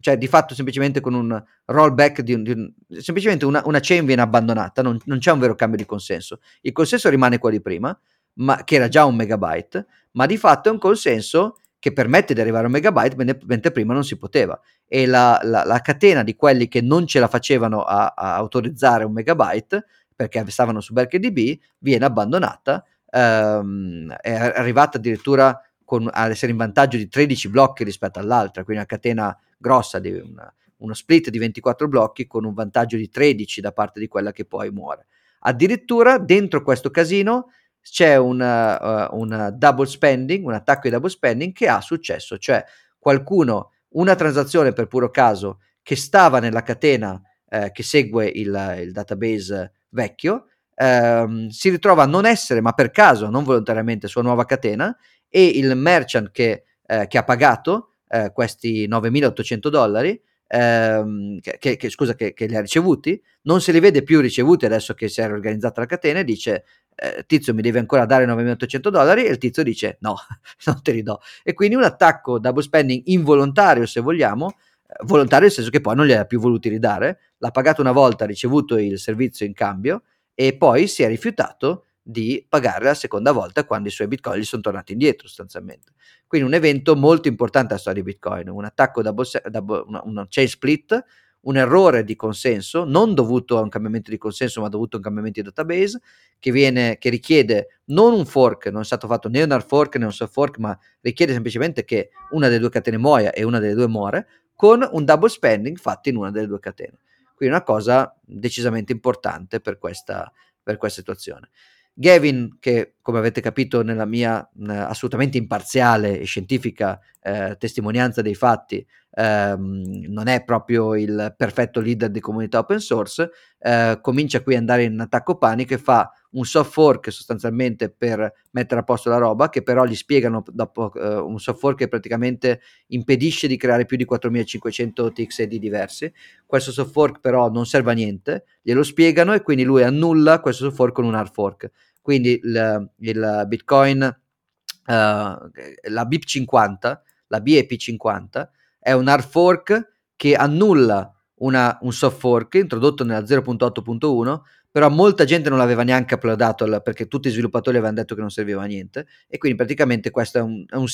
cioè di fatto semplicemente con un rollback di un, di un semplicemente una, una, chain viene abbandonata, non, non, c'è un vero cambio di consenso. Il consenso rimane quello di prima, ma, che era già un megabyte, ma di fatto è un consenso che permette di arrivare a un megabyte mentre prima non si poteva. E la, la, la catena di quelli che non ce la facevano a, a autorizzare un megabyte perché stavano su BerkeleyDB viene abbandonata, ehm, è arrivata addirittura con, ad essere in vantaggio di 13 blocchi rispetto all'altra, quindi una catena grossa di una, uno split di 24 blocchi con un vantaggio di 13 da parte di quella che poi muore. Addirittura dentro questo casino c'è una, uh, double spending, un attacco di double spending che ha successo, cioè qualcuno, una transazione per puro caso che stava nella catena eh, che segue il, il database vecchio, ehm, si ritrova a non essere, ma per caso, non volontariamente, sua nuova catena e il merchant che, eh, che ha pagato eh, questi 9.800 dollari, ehm, che, che, scusa, che, che, li ha ricevuti, non se li vede più ricevuti adesso che si è riorganizzata la catena e dice eh, tizio mi devi ancora dare 9.800 dollari e il tizio dice no, non te li do. E quindi un attacco double spending involontario se vogliamo, eh, volontario nel senso che poi non li ha più voluti ridare, l'ha pagato una volta, ha ricevuto il servizio in cambio e poi si è rifiutato di pagare la seconda volta quando i suoi bitcoin gli sono tornati indietro sostanzialmente. Quindi un evento molto importante alla storia di bitcoin, un attacco da bo- una, una chain split, un errore di consenso, non dovuto a un cambiamento di consenso, ma dovuto a un cambiamento di database, che, viene, che richiede non un fork, non è stato fatto né un hard fork né un soft fork, ma richiede semplicemente che una delle due catene muoia e una delle due muore, con un double spending fatto in una delle due catene. Quindi una cosa decisamente importante per questa, per questa situazione. Gavin, che come avete capito nella mia eh, assolutamente imparziale e scientifica eh, testimonianza dei fatti, ehm, non è proprio il perfetto leader di comunità open source, eh, comincia qui ad andare in attacco panico e fa un soft fork sostanzialmente per mettere a posto la roba, che però gli spiegano dopo uh, un soft fork che praticamente impedisce di creare più di 4500 TXD diversi. Questo soft fork però non serve a niente, glielo spiegano e quindi lui annulla questo soft fork con un hard fork. Quindi il, il Bitcoin, uh, la BIP50, la BEP50 è un hard fork che annulla una, un soft fork introdotto nella 0.8.1 però molta gente non l'aveva neanche uploadato perché tutti i sviluppatori avevano detto che non serviva a niente. E quindi praticamente questo è, un, è, un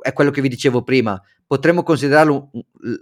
è quello che vi dicevo prima. Potremmo considerarlo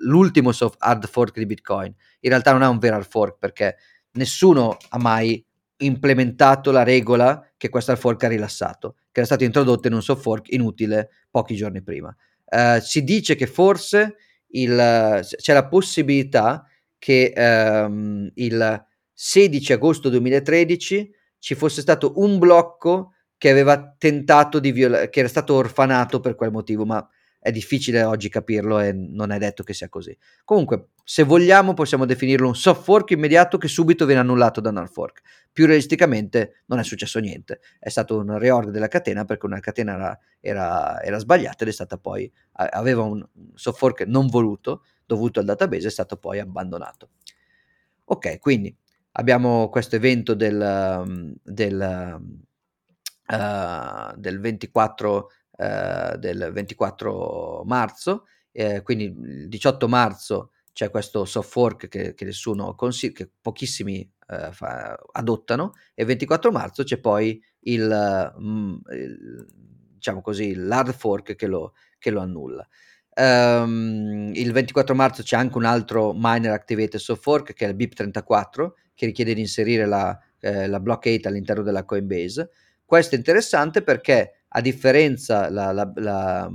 l'ultimo soft hard fork di Bitcoin. In realtà non è un vero hard fork perché nessuno ha mai implementato la regola che questo fork ha rilassato che era stato introdotto in un soft fork inutile pochi giorni prima. Uh, si dice che forse il, c'è la possibilità che um, il 16 agosto 2013 ci fosse stato un blocco che aveva tentato di violare, che era stato orfanato per quel motivo, ma è difficile oggi capirlo e non è detto che sia così. Comunque, se vogliamo, possiamo definirlo un soft fork immediato che subito viene annullato da un hard fork. Più realisticamente non è successo niente, è stato un reorg della catena perché una catena era, era, era sbagliata ed è stata poi, aveva un soft fork non voluto, dovuto al database, è stato poi abbandonato. Ok, quindi abbiamo questo evento del, del, uh, del, 24, uh, del 24 marzo, eh, quindi il 18 marzo c'è questo soft fork che, che nessuno consiglia, che pochissimi uh, fa, adottano, e il 24 marzo c'è poi il, mm, il diciamo così, l'hard fork che lo, che lo annulla. Um, il 24 marzo c'è anche un altro miner activated soft fork che è il BIP34 che richiede di inserire la, eh, la blockade all'interno della Coinbase. Questo è interessante perché a differenza la, la, la,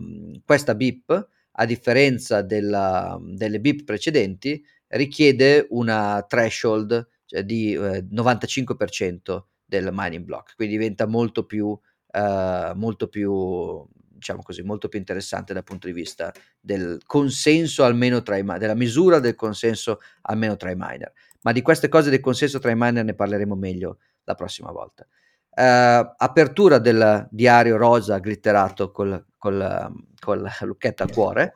questa BIP, a differenza della, delle BIP precedenti, richiede una threshold cioè di eh, 95% del mining block, quindi diventa molto più, eh, molto più diciamo così, molto più interessante dal punto di vista del consenso almeno tra i miner, della misura del consenso almeno tra i miner. Ma di queste cose del consenso tra i miner ne parleremo meglio la prossima volta. Uh, apertura del diario rosa glitterato col, col, con la lucchetta a cuore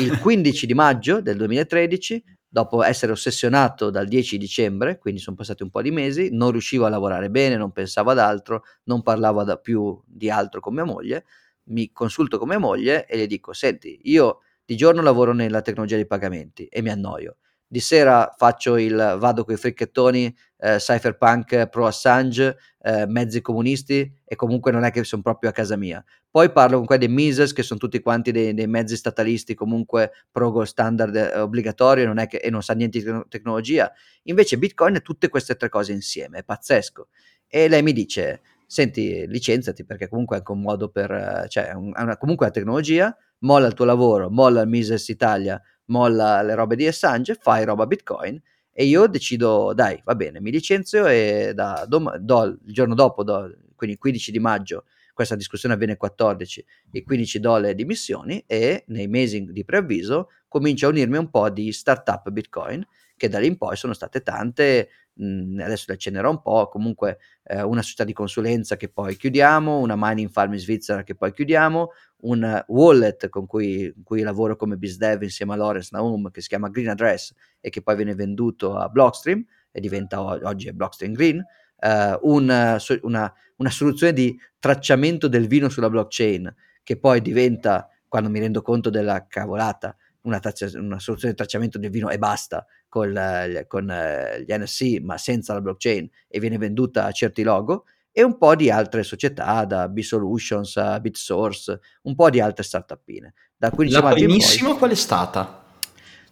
il 15 di maggio del 2013 dopo essere ossessionato dal 10 dicembre quindi sono passati un po' di mesi non riuscivo a lavorare bene non pensavo ad altro non parlavo più di altro con mia moglie mi consulto con mia moglie e le dico, senti, io di giorno lavoro nella tecnologia dei pagamenti e mi annoio. Di sera faccio il vado con i fricchettoni, eh, cypherpunk pro Assange, eh, mezzi comunisti e comunque non è che sono proprio a casa mia. Poi parlo con quelli dei Mises che sono tutti quanti dei, dei mezzi statalisti comunque pro standard eh, obbligatorio non che, e non sa niente di tecnologia. Invece Bitcoin è tutte queste tre cose insieme, è pazzesco. E lei mi dice, senti, licenziati perché comunque è anche un modo per, cioè, è una, comunque la tecnologia, molla il tuo lavoro, molla il Mises Italia, molla le robe di Assange, fai roba Bitcoin e io decido, dai, va bene, mi licenzio e da, dom- do, il giorno dopo, do, quindi il 15 di maggio, questa discussione avviene il 14, il 15 do le dimissioni e nei mesi di preavviso comincio a unirmi un po' di startup Bitcoin che da lì in poi sono state tante, mh, adesso le accennerò un po', comunque eh, una società di consulenza che poi chiudiamo, una mining farm in Svizzera che poi chiudiamo, un wallet con cui, cui lavoro come BizDev insieme a Lawrence Naum che si chiama Green Address e che poi viene venduto a Blockstream e diventa oggi è Blockstream Green, uh, un, una, una soluzione di tracciamento del vino sulla blockchain che poi diventa, quando mi rendo conto della cavolata, una, traccia, una, soluzione di tracciamento del vino e basta con, eh, con eh, gli NFC ma senza la blockchain e viene venduta a certi logo e un po' di altre società da B-Solutions a BitSource, un po' di altre startupine. Da la primissima poi, qual è stata?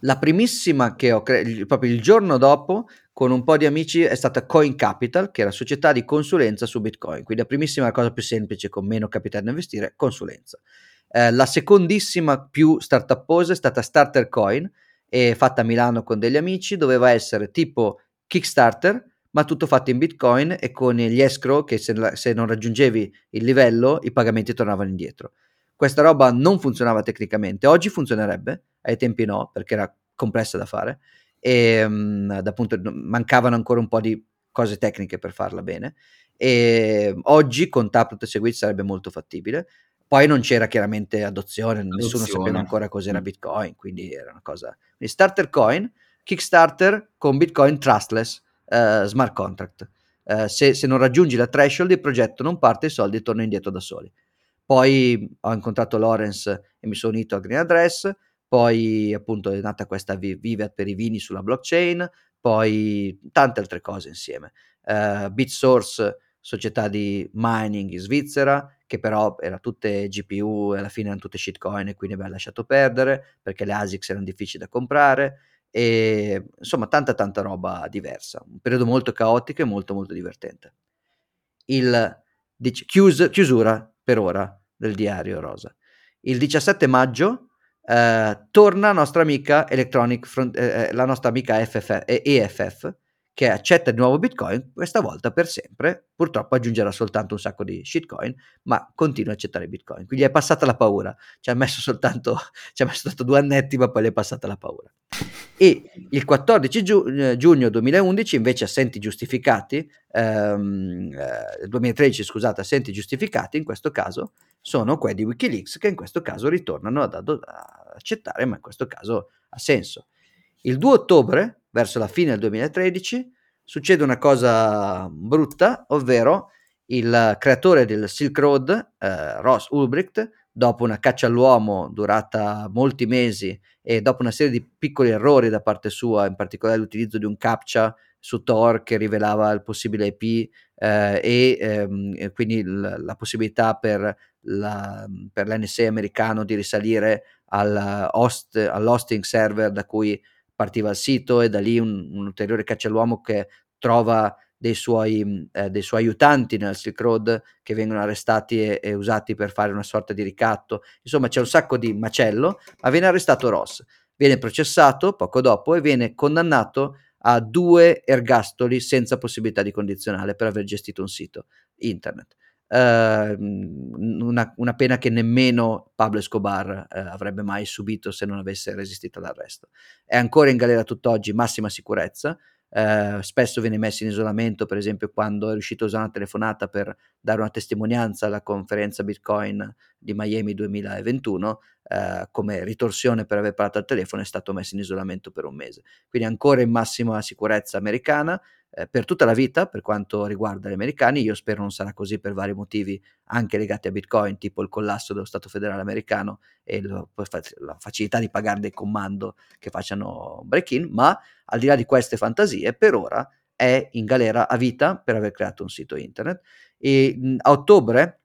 La primissima che ho creato, proprio il giorno dopo, con un po' di amici, è stata Coin Capital, che è la società di consulenza su Bitcoin. Quindi la primissima, la cosa più semplice, con meno capitale da investire, consulenza. Eh, la secondissima più startupposa è stata Starter Coin, fatta a Milano con degli amici, doveva essere tipo Kickstarter, ma tutto fatto in Bitcoin e con gli escrow che se, se non raggiungevi il livello i pagamenti tornavano indietro. Questa roba non funzionava tecnicamente, oggi funzionerebbe, ai tempi no, perché era complessa da fare e um, appunto mancavano ancora un po' di cose tecniche per farla bene e oggi con Taproot e Seguit sarebbe molto fattibile poi non c'era chiaramente adozione, adozione. nessuno sapeva ancora cos'era mm. Bitcoin, quindi era una cosa... Quindi starter coin, Kickstarter con Bitcoin trustless, uh, smart contract. Uh, se, se, non raggiungi la threshold il progetto non parte, i soldi tornano indietro da soli. Poi ho incontrato Lawrence e mi sono unito a Green Address, poi appunto è nata questa Vivet per i vini sulla blockchain, poi tante altre cose insieme. Uh, BitSource, società di mining in Svizzera, che però era tutte GPU e alla fine erano tutte shitcoin e quindi abbiamo lasciato perdere perché le ASICS erano difficili da comprare e insomma tanta tanta roba diversa, un periodo molto caotico e molto molto divertente. Il dic- chius- chiusura per ora del diario Rosa. Il 17 maggio eh, torna nostra amica Electronic Front, eh, eh la nostra amica FF, EFF che accetta di nuovo Bitcoin, questa volta per sempre, purtroppo aggiungerà soltanto un sacco di shitcoin, ma continua a accettare Bitcoin. Quindi è passata la paura, ci ha messo soltanto, ci ha messo soltanto due annetti, ma poi le è passata la paura. E il 14 giu- eh, giugno 2011, invece, assenti giustificati, ehm, eh, 2013, scusate, assenti giustificati, in questo caso, sono quelli di Wikileaks, che in questo caso ritornano ad, ad accettare, ma in questo caso ha senso. Il 2 ottobre verso la fine del 2013, succede una cosa brutta, ovvero il creatore del Silk Road, eh, Ross Ulbricht, dopo una caccia all'uomo durata molti mesi e dopo una serie di piccoli errori da parte sua, in particolare l'utilizzo di un captcha su Tor che rivelava il possibile IP eh, e, ehm, quindi l- la possibilità per, la, per l'NSA americano di risalire al host, all'hosting server da cui partiva il sito e da lì un, un ulteriore caccia all'uomo che trova dei suoi, eh, dei suoi, aiutanti nel Silk Road che vengono arrestati e, e, usati per fare una sorta di ricatto. Insomma, c'è un sacco di macello, ma viene arrestato Ross. viene processato poco dopo e viene condannato a due ergastoli senza possibilità di condizionale per aver gestito un sito internet. Uh, una, una, pena che nemmeno Pablo Escobar uh, avrebbe mai subito se non avesse resistito all'arresto. È ancora in galera tutt'oggi, massima sicurezza. Uh, spesso viene messo in isolamento, per esempio, quando è riuscito a usare una telefonata per dare una testimonianza alla conferenza Bitcoin di Miami 2021. Come ritorsione per aver parlato al telefono, è stato messo in isolamento per un mese. Quindi ancora in massima sicurezza americana eh, per tutta la vita per quanto riguarda gli americani. Io spero non sarà così per vari motivi anche legati a Bitcoin, tipo il collasso dello Stato federale americano e lo, la facilità di pagare dei comando che facciano break-in, ma al di là di queste fantasie, per ora è in galera a vita per aver creato un sito internet. E a ottobre,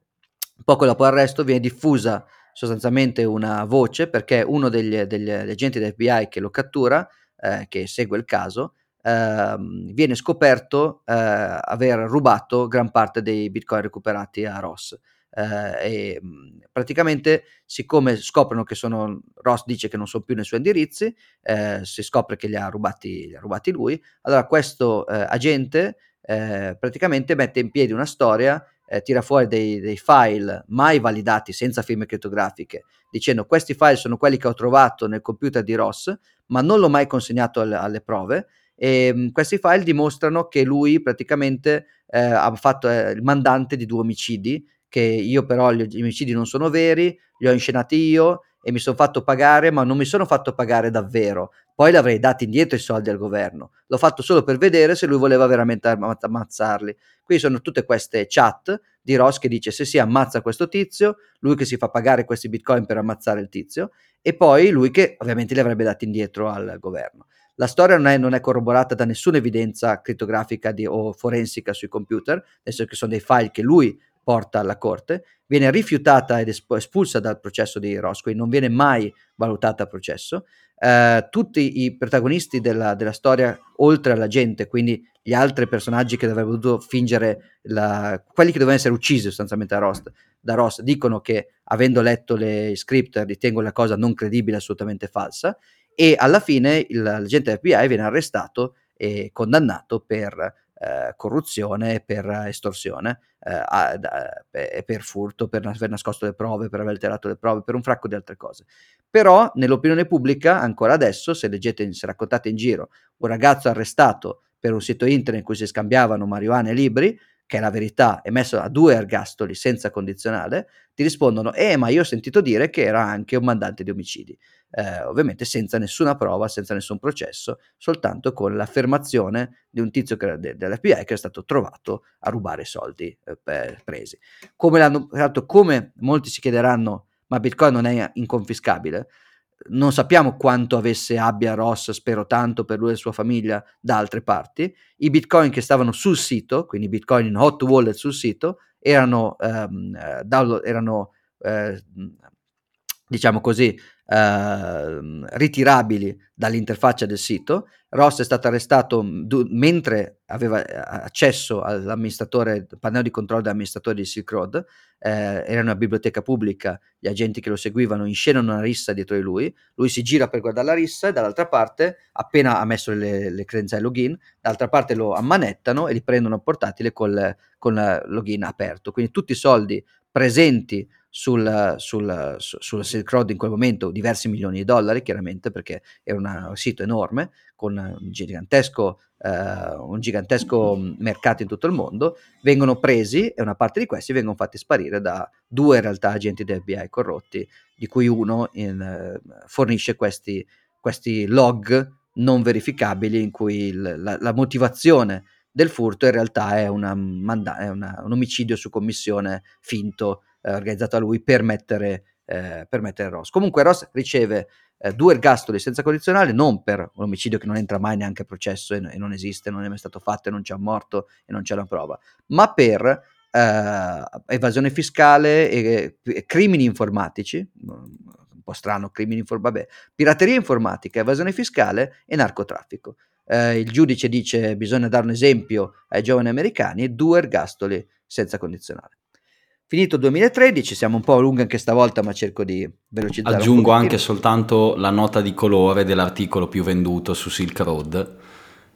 poco dopo l'arresto, viene diffusa sostanzialmente una voce perché uno degli, degli, agenti del FBI che lo cattura, eh, che segue il caso, Ehm, viene scoperto eh, aver rubato gran parte dei bitcoin recuperati a Ross. Eh, e praticamente siccome scoprono che sono Ross dice che non sono più nei suoi indirizzi eh, si scopre che li ha rubati, li ha rubati lui allora questo eh, agente eh, praticamente mette in piedi una storia eh, tira fuori dei, dei, file mai validati senza firme criptografiche dicendo questi file sono quelli che ho trovato nel computer di Ross ma non l'ho mai consegnato alle, alle prove e ehm, questi file dimostrano che lui praticamente eh, ha fatto eh, il mandante di due omicidi, che io però gli omicidi non sono veri, li ho inscenati io e mi sono fatto pagare, ma non mi sono fatto pagare davvero. Poi l'avrei dati indietro i soldi al governo. L'ho fatto solo per vedere se lui voleva veramente ammazzarli. Qui sono tutte queste chat di Ross che dice se si ammazza questo tizio, lui che si fa pagare questi bitcoin per ammazzare il tizio, e poi lui che ovviamente li avrebbe dati indietro al governo. La storia non è, non è corroborata da nessuna evidenza crittografica di, o forensica sui computer, nel senso che sono dei file che lui porta alla corte, viene rifiutata ed espulsa dal processo di quindi non viene mai valutata al processo. Uh, tutti i protagonisti della, della, storia, oltre alla gente, quindi gli altri personaggi che avrebbero dovuto fingere, la, quelli che dovevano essere uccisi sostanzialmente da Ross, da Ross, dicono che avendo letto le script ritengono la cosa non credibile, assolutamente falsa, e alla fine il, l'agente FBI viene arrestato e condannato per eh, corruzione, per estorsione, eh, per furto, per aver nascosto le prove, per aver alterato le prove, per un fracco di altre cose. Però nell'opinione pubblica, ancora adesso, se leggete, se raccontate in giro un ragazzo arrestato per un sito internet in cui si scambiavano marijuana e libri, che è la verità, è messo a due ergastoli senza condizionale, ti rispondono, eh ma io ho sentito dire che era anche un mandante di omicidi eh, ovviamente senza nessuna prova, senza nessun processo, soltanto con l'affermazione di un tizio che, de, dell'FBI che è stato trovato a rubare soldi eh, presi. Come, l'hanno, come molti si chiederanno, ma Bitcoin non è inconfiscabile? non sappiamo quanto avesse abbia Ross, spero tanto per lui e la sua famiglia, da altre parti. I bitcoin che stavano sul sito, quindi bitcoin in hot wallet sul sito, erano, ehm, eh, download, erano eh, diciamo così, Ehm, ritirabili dall'interfaccia del sito. Ross è stato arrestato du- mentre aveva eh, accesso all'amministratore, al pannello di controllo dell'amministratore di Silk Road, eh, era una biblioteca pubblica, gli agenti che lo seguivano inscenano una rissa dietro di lui, lui si gira per guardare la rissa e dall'altra parte, appena ha messo le, le credenziali login, dall'altra parte lo ammanettano e li prendono portatile col, con il login aperto. Quindi tutti i soldi presenti sul, sul, sul, Silk Road in quel momento diversi milioni di dollari, chiaramente perché era un sito enorme con un gigantesco, uh, un gigantesco mercato in tutto il mondo, vengono presi e una parte di questi vengono fatti sparire da due in realtà agenti del FBI corrotti, di cui uno in, uh, fornisce questi, questi, log non verificabili in cui il, la, la motivazione del furto in realtà è, una, è una, un omicidio su commissione finto eh, organizzato da lui per mettere, eh, per mettere Ross. Comunque Ross riceve eh, due ergastoli senza condizionale non per un omicidio che non entra mai neanche a processo e, e, non esiste, non è mai stato fatto e non c'è un morto e non c'è una prova, ma per eh, evasione fiscale e, e crimini informatici, un po' strano, crimini informatici, pirateria informatica, evasione fiscale e narcotraffico. Eh, il giudice dice bisogna dare un esempio ai giovani americani, due ergastoli senza condizionale. Finito il 2013, siamo un po' lunghi anche stavolta, ma cerco di velocizzare. Aggiungo anche soltanto la nota di colore dell'articolo più venduto su Silk Road,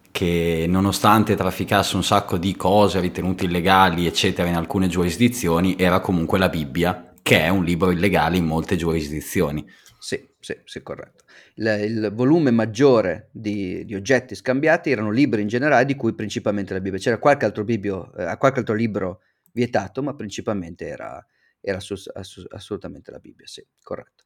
che nonostante trafficasse un sacco di cose ritenute illegali, eccetera, in alcune giurisdizioni, era comunque la Bibbia, che è un libro illegale in molte giurisdizioni. Sì, sì, sì, corretto. Il, il volume maggiore di, di, oggetti scambiati erano libri in generale, di cui principalmente la Bibbia. C'era qualche altro, biblio, eh, qualche altro libro vietato, ma principalmente era, era assus- assus- assolutamente la Bibbia, sì, corretto.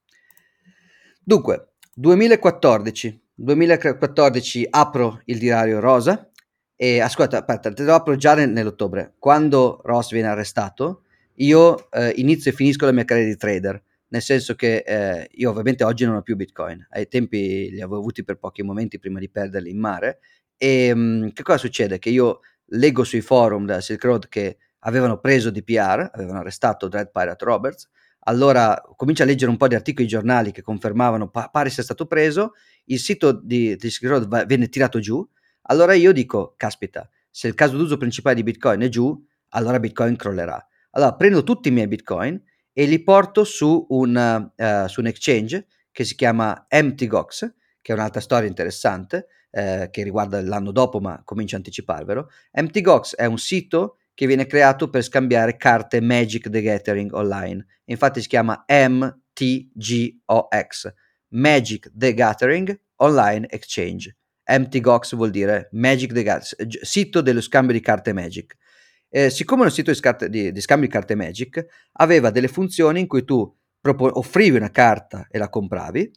Dunque, 2014, 2014 apro il diario Rosa e ascolta, aspetta, te lo apro già nell'ottobre. Quando Ross viene arrestato, io eh, inizio e finisco la mia carriera di trader, nel senso che eh, io ovviamente oggi non ho più Bitcoin, ai tempi li avevo avuti per pochi momenti prima di perderli in mare e mh, mm, che cosa succede? Che io leggo sui forum della Silk Road che avevano preso DPR, avevano arrestato Dread Pirate Roberts, allora comincia a leggere un po' di articoli giornali che confermavano pa- pare sia stato preso, il sito di, Silk Road venne tirato giù, allora io dico, caspita, se il caso d'uso principale di Bitcoin è giù, allora Bitcoin crollerà. Allora prendo tutti i miei Bitcoin e li porto su un, uh, su un exchange che si chiama MTGOX, che è un'altra storia interessante, eh, che riguarda l'anno dopo, ma comincia a anticiparvelo. MTGOX è un sito che viene creato per scambiare carte Magic the Gathering online. Infatti si chiama MTGOX, Magic the Gathering Online Exchange. MTGOX vuol dire Magic the Gathering, sito dello scambio di carte Magic. Eh, siccome un sito di, scarte, di, di, scambio di carte Magic aveva delle funzioni in cui tu propo- offrivi una carta e la compravi,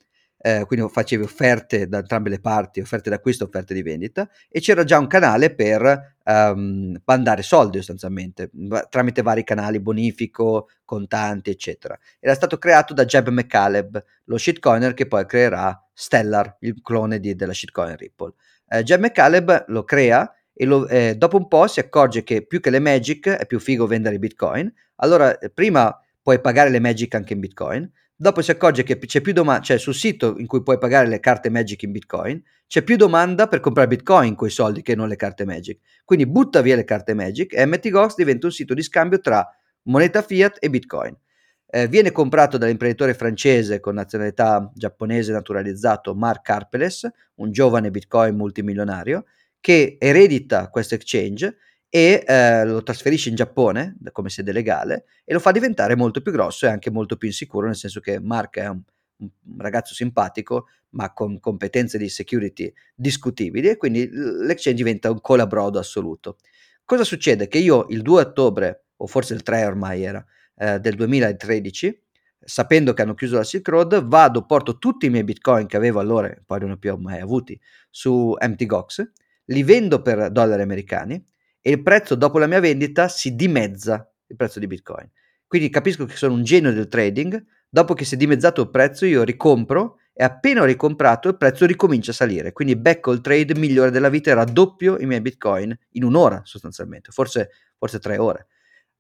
eh, quindi facevi offerte da entrambe le parti, offerte d'acquisto, offerte di vendita, e c'era già un canale per um, mandare soldi sostanzialmente, tramite vari canali, bonifico, contanti, eccetera. Era stato creato da Jeb McCaleb, lo shitcoiner che poi creerà Stellar, il clone di, della shitcoin Ripple. Eh, Jeb McCaleb lo crea e lo, eh, dopo un po' si accorge che più che le Magic è più figo vendere Bitcoin, allora prima puoi pagare le Magic anche in Bitcoin, Dopo si accorge che c'è più domanda, cioè sul sito in cui puoi pagare le carte Magic in Bitcoin, c'è più domanda per comprare Bitcoin con i soldi che non le carte Magic. Quindi butta via le carte Magic e MTGOX diventa un sito di scambio tra moneta fiat e Bitcoin. Eh, viene comprato dall'imprenditore francese con nazionalità giapponese naturalizzato Mark Karpeles, un giovane Bitcoin multimilionario, che eredita questo exchange e eh, lo trasferisce in Giappone come sede legale e lo fa diventare molto più grosso e anche molto più insicuro, nel senso che Mark è un, un ragazzo simpatico ma con competenze di security discutibili e quindi l'exchange diventa un colabrodo assoluto. Cosa succede? Che io il 2 ottobre, o forse il 3 ormai era, eh, del 2013, sapendo che hanno chiuso la Silk Road, vado, porto tutti i miei bitcoin che avevo allora, poi non ne ho più mai avuti, su MTGOX, li vendo per dollari americani e il prezzo dopo la mia vendita si dimezza il prezzo di Bitcoin. Quindi capisco che sono un genio del trading, dopo che si è dimezzato il prezzo io ricompro e appena ho ricomprato il prezzo ricomincia a salire, quindi becco il trade migliore della vita raddoppio i miei Bitcoin in un'ora sostanzialmente, forse, forse tre ore.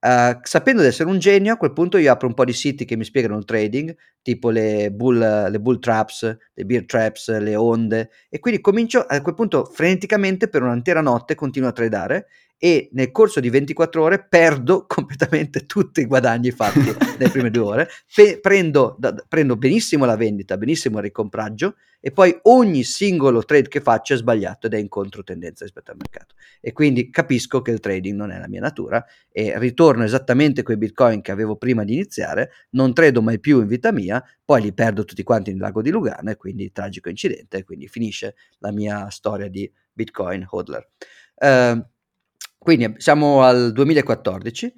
Uh, sapendo di essere un genio, a quel punto io apro un po' di siti che mi spiegano il trading, tipo le bull, le bull traps, le beer traps, le onde, e quindi comincio a quel punto freneticamente per un'intera notte continuo a tradare e nel corso di 24 ore perdo completamente tutti i guadagni fatti nelle prime due ore, Pe- prendo, da, prendo, benissimo la vendita, benissimo il ricompraggio e poi ogni singolo trade che faccio è sbagliato ed è in controtendenza rispetto al mercato e quindi capisco che il trading non è la mia natura e ritorno esattamente quei bitcoin che avevo prima di iniziare, non trado mai più in vita mia, poi li perdo tutti quanti nel lago di Lugano e quindi tragico incidente e quindi finisce la mia storia di bitcoin hodler. Uh, quindi siamo al 2014.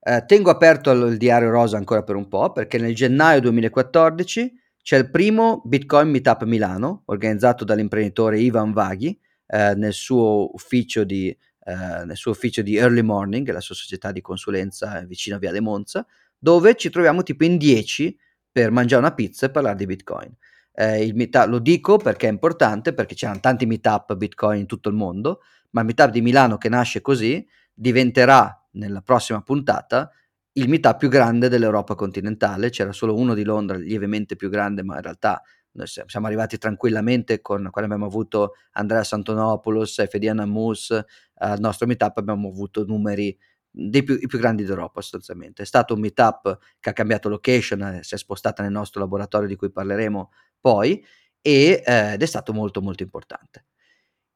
Eh, tengo aperto il diario Rosa ancora per un po' perché nel gennaio 2014 c'è il primo Bitcoin Meetup Milano organizzato dall'imprenditore Ivan Vaghi eh, nel, suo ufficio di, eh, nel suo ufficio di Early Morning, la sua società di consulenza vicino a Via Le Monza, dove ci troviamo tipo in 10 per mangiare una pizza e parlare di Bitcoin. Eh, meetup, lo dico perché è importante, perché c'erano tanti meetup Bitcoin in tutto il mondo, ma il meetup di Milano che nasce così diventerà nella prossima puntata il meetup più grande dell'Europa continentale. C'era solo uno di Londra, lievemente più grande, ma in realtà noi siamo arrivati tranquillamente con quando abbiamo avuto Andrea Santonopoulos, FD Anamus, al nostro meetup abbiamo avuto numeri dei più, più, grandi d'Europa sostanzialmente. È stato un meetup che ha cambiato location, eh, si è spostata nel nostro laboratorio di cui parleremo poi e, eh, ed è stato molto molto importante.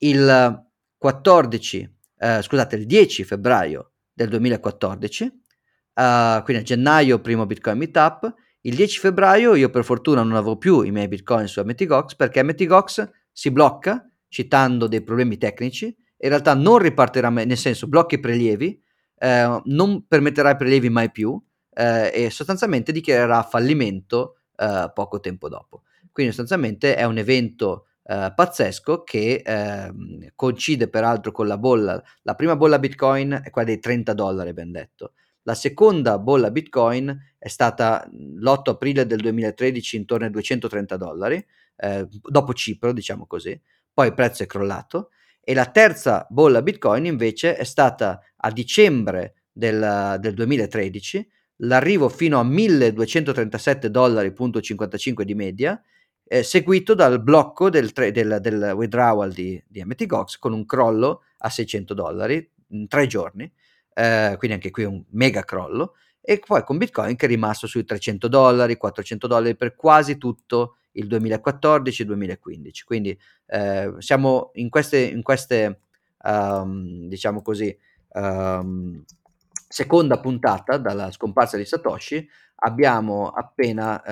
Il 14, eh, scusate, il 10 febbraio del 2014, uh, quindi a gennaio primo Bitcoin Meetup, il 10 febbraio io per fortuna non avevo più i miei Bitcoin su MTGOX perché MTGOX si blocca citando dei problemi tecnici, in realtà non ripartirà nel senso blocchi i prelievi, eh, non permetterà i prelievi mai più eh, e sostanzialmente dichiarerà fallimento eh, poco tempo dopo. Quindi sostanzialmente è un evento eh, pazzesco che ehm, coincide peraltro con la bolla, la prima bolla Bitcoin è quella dei 30 dollari, ben detto. La seconda bolla Bitcoin è stata l'8 aprile del 2013 intorno ai 230 dollari, eh, dopo Cipro, diciamo così poi il prezzo è crollato e la terza bolla Bitcoin invece è stata a dicembre del, del 2013, l'arrivo fino a 1237 dollari.55 di media, eh, seguito dal blocco del, tre, del, del withdrawal di, di MTGOX con un crollo a 600 dollari in tre giorni, eh, quindi anche qui un mega crollo, e poi con Bitcoin che è rimasto sui 300 dollari, 400 dollari per quasi tutto il 2014-2015. Quindi eh, siamo in queste, in queste um, diciamo così, um, seconda puntata dalla scomparsa di Satoshi, abbiamo appena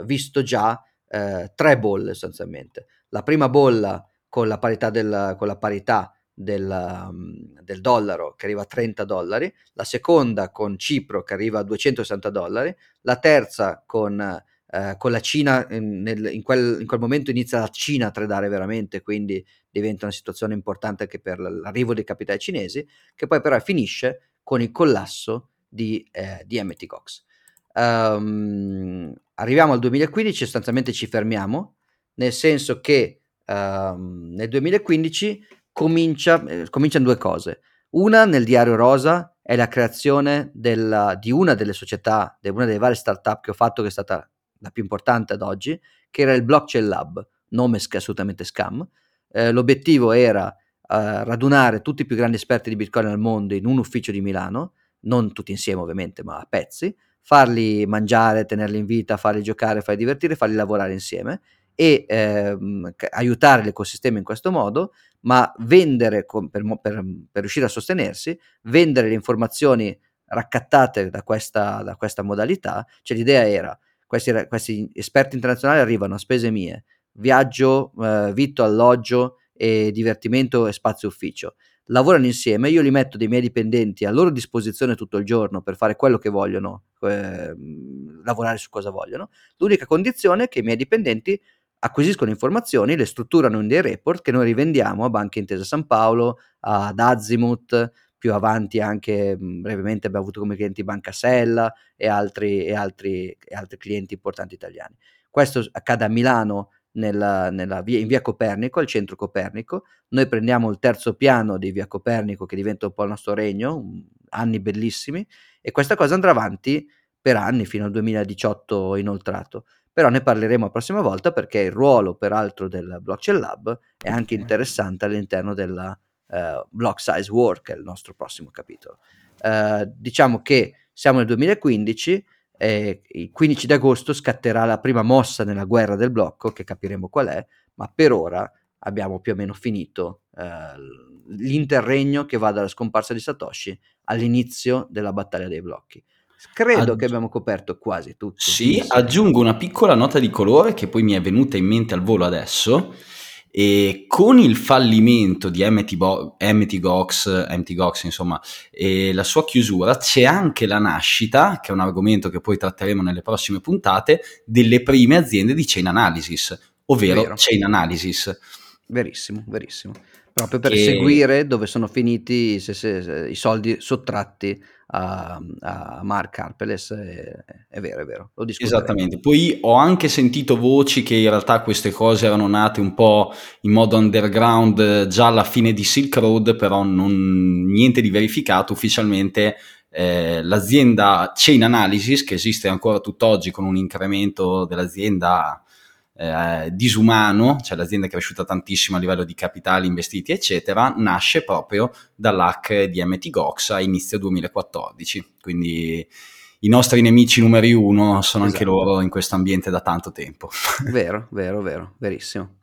eh, visto già eh, tre bolle sostanzialmente. La prima bolla con la parità del, con la parità del, um, del, dollaro che arriva a 30 dollari, la seconda con Cipro che arriva a 260 dollari, la terza con eh, con la Cina, in, nel, in, quel, in, quel, momento inizia la Cina a tradare veramente, quindi diventa una situazione importante anche per l'arrivo dei capitali cinesi, che poi però finisce con il collasso di, eh, di MTGOX. Um, arriviamo al 2015, sostanzialmente ci fermiamo, nel senso che um, nel 2015 comincia, eh, cominciano due cose. Una nel diario Rosa è la creazione della, di una delle società, di una delle varie start-up che ho fatto, che è stata la più importante ad oggi, che era il Blockchain Lab, nome assolutamente scam. Eh, l'obiettivo era eh, radunare tutti i più grandi esperti di Bitcoin al mondo in un ufficio di Milano, non tutti insieme ovviamente, ma a pezzi, farli mangiare, tenerli in vita, farli giocare, farli divertire, farli lavorare insieme e ehm, aiutare l'ecosistema in questo modo, ma vendere per, per, per, riuscire a sostenersi, vendere le informazioni raccattate da questa, da questa modalità, cioè l'idea era questi, questi esperti internazionali arrivano a spese mie, viaggio, eh, vitto, alloggio e divertimento e spazio ufficio. Lavorano insieme, io li metto dei miei dipendenti a loro disposizione tutto il giorno per fare quello che vogliono, eh, lavorare su cosa vogliono. L'unica condizione è che i miei dipendenti acquisiscono informazioni, le strutturano in dei report che noi rivendiamo a Banca Intesa San Paolo, ad Azimut, più avanti anche brevemente abbiamo avuto come clienti Banca Sella e altri, e altri, e altri clienti importanti italiani. Questo accade a Milano nella, nella via, in via Copernico, al centro Copernico. Noi prendiamo il terzo piano di via Copernico che diventa un po' il nostro regno, anni bellissimi, e questa cosa andrà avanti per anni fino al 2018 inoltrato. Però ne parleremo la prossima volta perché il ruolo peraltro del Blockchain Lab è anche interessante all'interno della uh, Block Size War, che è il nostro prossimo capitolo. Uh, diciamo che siamo nel 2015 e il 15 di agosto scatterà la prima mossa nella guerra del blocco, che capiremo qual è, ma per ora abbiamo più o meno finito uh, l'interregno che va dalla scomparsa di Satoshi all'inizio della battaglia dei blocchi. Credo Aggi- che abbiamo coperto quasi tutto. Sì, aggiungo una piccola nota di colore che poi mi è venuta in mente al volo adesso e con il fallimento di MT Bo- MTGOX, MTGOX insomma, e la sua chiusura, c'è anche la nascita, che è un argomento che poi tratteremo nelle prossime puntate, delle prime aziende di chain analysis, ovvero Vero. chain analysis. Verissimo, verissimo. Proprio per che... seguire dove sono finiti se, se, se, i soldi sottratti a, a Mark Harpeles, è, è, vero, è vero, lo Esattamente, poi ho anche sentito voci che in realtà queste cose erano nate un po' in modo underground già alla fine di Silk Road, però non, niente di verificato ufficialmente. Eh, l'azienda Chain Analysis, che esiste ancora tutt'oggi con un incremento dell'azienda eh, disumano, cioè l'azienda è cresciuta tantissimo a livello di capitali investiti, eccetera, nasce proprio dall'hack di MT Gox a inizio 2014. Quindi i nostri nemici numeri uno sono esatto. anche loro in questo ambiente da tanto tempo. Vero, vero, vero, verissimo.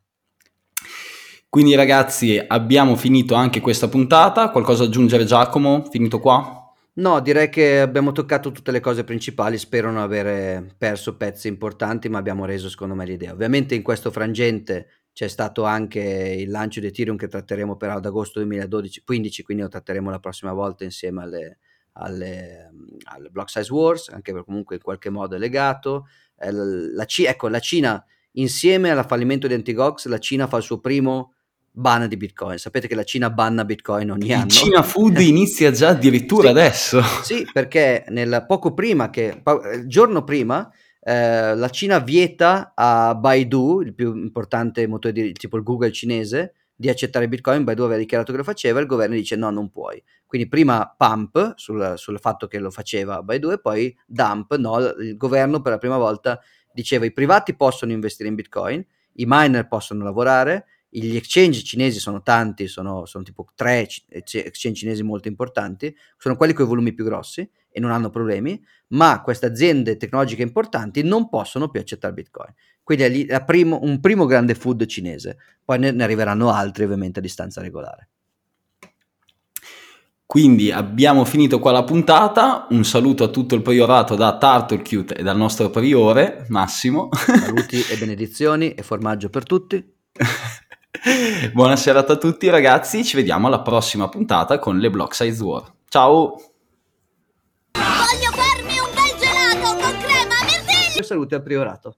Quindi ragazzi abbiamo finito anche questa puntata, qualcosa da aggiungere Giacomo? Finito qua? No, direi che abbiamo toccato tutte le cose principali, spero non avere perso pezzi importanti, ma abbiamo reso secondo me l'idea. Ovviamente in questo frangente c'è stato anche il lancio di Ethereum che tratteremo per ad agosto 2015, quindi lo tratteremo la prossima volta insieme alle, alle, alle Block Size Wars, anche per comunque in qualche modo è legato. Eh, la, C- ecco, la Cina, insieme al fallimento di Antigox, la Cina fa il suo primo ban di Bitcoin. Sapete che la Cina banna Bitcoin ogni anno. Cina Food inizia già addirittura sì, adesso. Sì, perché nel, poco prima che, il giorno prima, eh, la Cina vieta a Baidu, il più importante motore di tipo il Google cinese, di accettare Bitcoin. Baidu aveva dichiarato che lo faceva, il governo dice no, non puoi. Quindi prima pump sul, sul fatto che lo faceva Baidu e poi dump, no, il governo per la prima volta diceva i privati possono investire in Bitcoin, i miner possono lavorare, gli exchange cinesi sono tanti, sono, sono tipo tre exchange cinesi molto importanti, sono quelli con i volumi più grossi e non hanno problemi, ma queste aziende tecnologiche importanti non possono più accettare Bitcoin. Quindi è primo, un primo grande food cinese, poi ne, ne arriveranno altri ovviamente a distanza regolare. Quindi abbiamo finito qua la puntata, un saluto a tutto il priorato da Turtlecute e dal nostro priore Massimo. Saluti e benedizioni e formaggio per tutti. Buona serata a tutti ragazzi, ci vediamo alla prossima puntata con le Block Size War. Ciao! Voglio farmi un bel gelato con crema mirtilli! Salute al priorato.